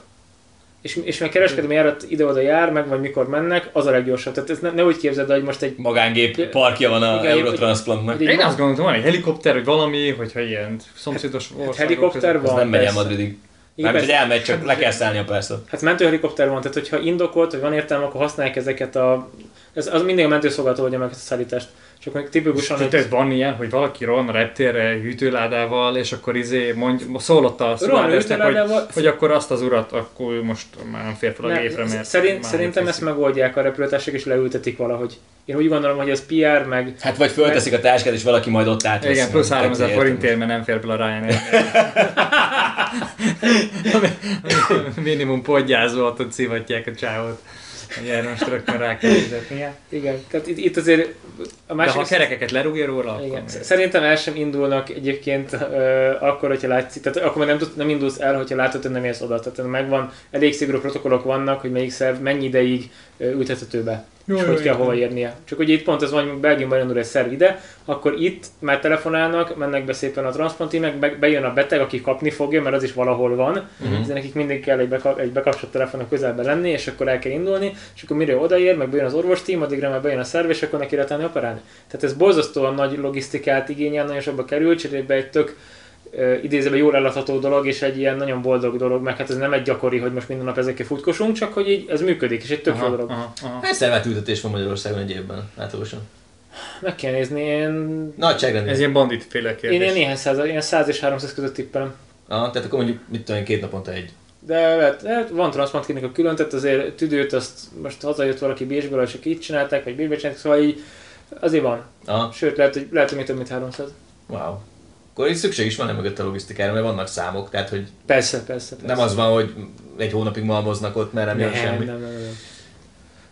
És, és meg kereskedelmi járat ide-oda jár, meg vagy mikor mennek, az a leggyorsabb. Tehát ez ne, ne úgy képzeld, el, hogy most egy magángép parkja van a Eurotransplantnak. hogy- én azt gondoltam, van egy helikopter, vagy valami, hogyha ilyen szomszédos országok helikopter között- van. Az nem megy el. Madridig. Igen, Nem, hogy persze. elmegy, csak le kell szállni a persze. Hát mentőhelikopter van, tehát hogyha indokolt, vagy van értelme, akkor használják ezeket a... Ez, az mindig a mentőszolgálató oldja meg ezt a szállítást. Csak mondjuk tipikusan... Itt ez van ilyen, hogy valaki rohan a reptérre hűtőládával, és akkor izé mondj, szólott a szuládesznek, hogy, hogy akkor azt az urat, akkor most már nem fér fel a Ne, gépre, mert szerint, szerintem ezt megoldják a repülőtársak és leültetik valahogy. Én úgy gondolom, hogy ez PR, meg Hát vagy fölteszik a táskát, és valaki majd ott átveszi. Igen, plusz Tehát 3000 értem. forintért, mert nem fér bele a Ryanair. Minimum podgyázó, ott szívatják a csávot. Hogy erre most rögtön rá kell fizetnie. igen. Tehát itt, itt azért a De másik... ha a kerekeket lerúgja róla, akkor igen. még- Szerintem el sem indulnak egyébként ö, akkor, hogyha látszik, tehát akkor nem, tud, nem indulsz el, hogyha látod, hogy nem érsz oda. Tehát megvan, elég szigorú protokollok vannak, hogy melyik szerv mennyi ideig ültethető be. Jó, és jó, hogy kell igen. hova érnie. Csak ugye itt pont ez van, hogy Belgiumban indul egy szerv ide, akkor itt már telefonálnak, mennek be szépen a transplanti, meg be- bejön a beteg, aki kapni fogja, mert az is valahol van. Mhm. Uh-huh. nekik mindig kell egy, beka- egy bekapcsolt telefon a közelben lenni, és akkor el kell indulni, és akkor mire odaér, meg bejön az orvostím, addigra már bejön a szerv, és akkor neki lehet operálni. Tehát ez borzasztóan nagy logisztikát igényel, nagyon sokba kerül, cserébe egy tök idézőben jól ellátható dolog, és egy ilyen nagyon boldog dolog, meg hát ez nem egy gyakori, hogy most minden nap ezekkel futkosunk, csak hogy így ez működik, és egy tök jó Aha, dolog. aha, aha. Hány szervetültetés van Magyarországon egy évben? Átlagosan. Meg kell nézni, én, Nagyságrendi. Ez ilyen bandit féle én kérdés. ilyen néhány száz, ilyen 100 és 300 között tippelem. Ah, tehát akkor mondjuk, mit tudom én, két naponta egy. De lehet, lehet, van transplant klinika külön, tehát azért tüdőt azt most hazajött valaki Bécsből, és itt csinálták, vagy Bécsben csinálták, szóval így azért van. Ah, Sőt, lehet, hogy, lehet, hogy még több mint 300. wow. Akkor így szükség is van mögött a logisztikára, mert vannak számok, tehát hogy Persze, persze, persze. nem az van, hogy egy hónapig malmoznak ott, mert nem, nem, jön semmi. nem, nem, nem.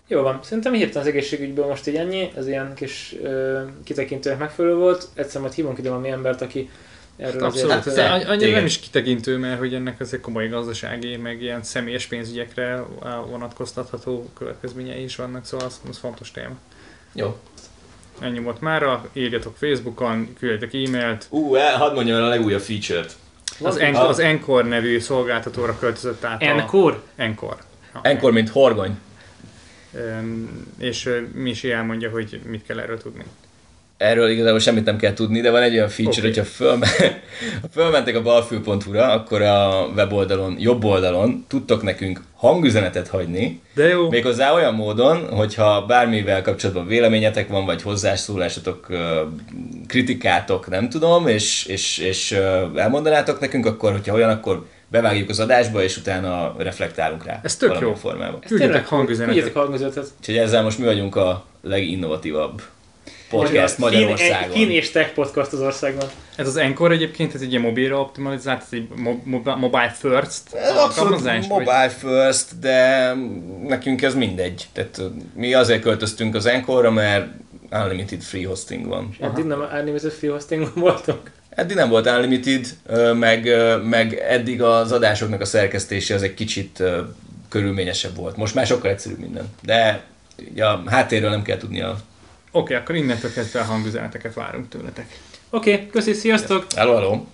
Jó van, szerintem hirtelen az egészségügyből most így ennyi, ez ilyen kis ö, kitekintőnek megfelelő volt. Egyszer majd hívunk ide valami embert, aki erről Abszolút. azért... Hát, annyira nem is kitekintő, mert hogy ennek azért komoly gazdasági, meg ilyen személyes pénzügyekre vonatkoztatható következményei is vannak, szóval az, az fontos téma. Jó. Ennyi volt mára, írjatok Facebookon, küldjetek e-mailt. Ú, el, hadd mondjam el a legújabb feature-t. Az, en- az Encore nevű szolgáltatóra költözött át a... Encore? Encore. Mint horgony. És Misi elmondja, hogy mit kell erről tudni. Erről igazából semmit nem kell tudni, de van egy olyan feature, okay. hogyha fölme, ha fölmentek a balfül.hu-ra, akkor a weboldalon, jobb oldalon tudtok nekünk hangüzenetet hagyni, De jó. méghozzá olyan módon, hogyha bármivel kapcsolatban véleményetek van, vagy hozzászólásotok, kritikátok, nem tudom, és, és, és elmondanátok nekünk, akkor, hogyha olyan, akkor bevágjuk az adásba, és utána reflektálunk rá. Ez tök jó. formában. Ez tényleg- hangüzenetet. Küldjetek hangüzenetet. Úgyhogy ezzel most mi vagyunk a leginnovatívabb podcast Magyarországon. fin és tech podcast az országban. Ez az Encore egyébként, ez egy ilyen mobilra optimalizált, ez egy mo- mo- mobile first Ez abszolút vagy- mobile first, de nekünk ez mindegy. Tehát mi azért költöztünk az Encore-ra, mert unlimited free hosting van. És eddig nem unlimited free hosting voltunk. Eddig nem volt unlimited, meg, meg eddig az adásoknak a szerkesztése az egy kicsit körülményesebb volt. Most már sokkal egyszerűbb minden. De a háttérről nem kell tudni a... Oké, akkor innentől kezdve a hangüzeneteket várunk tőletek. Oké, okay, köszi, sziasztok! Hello, hello.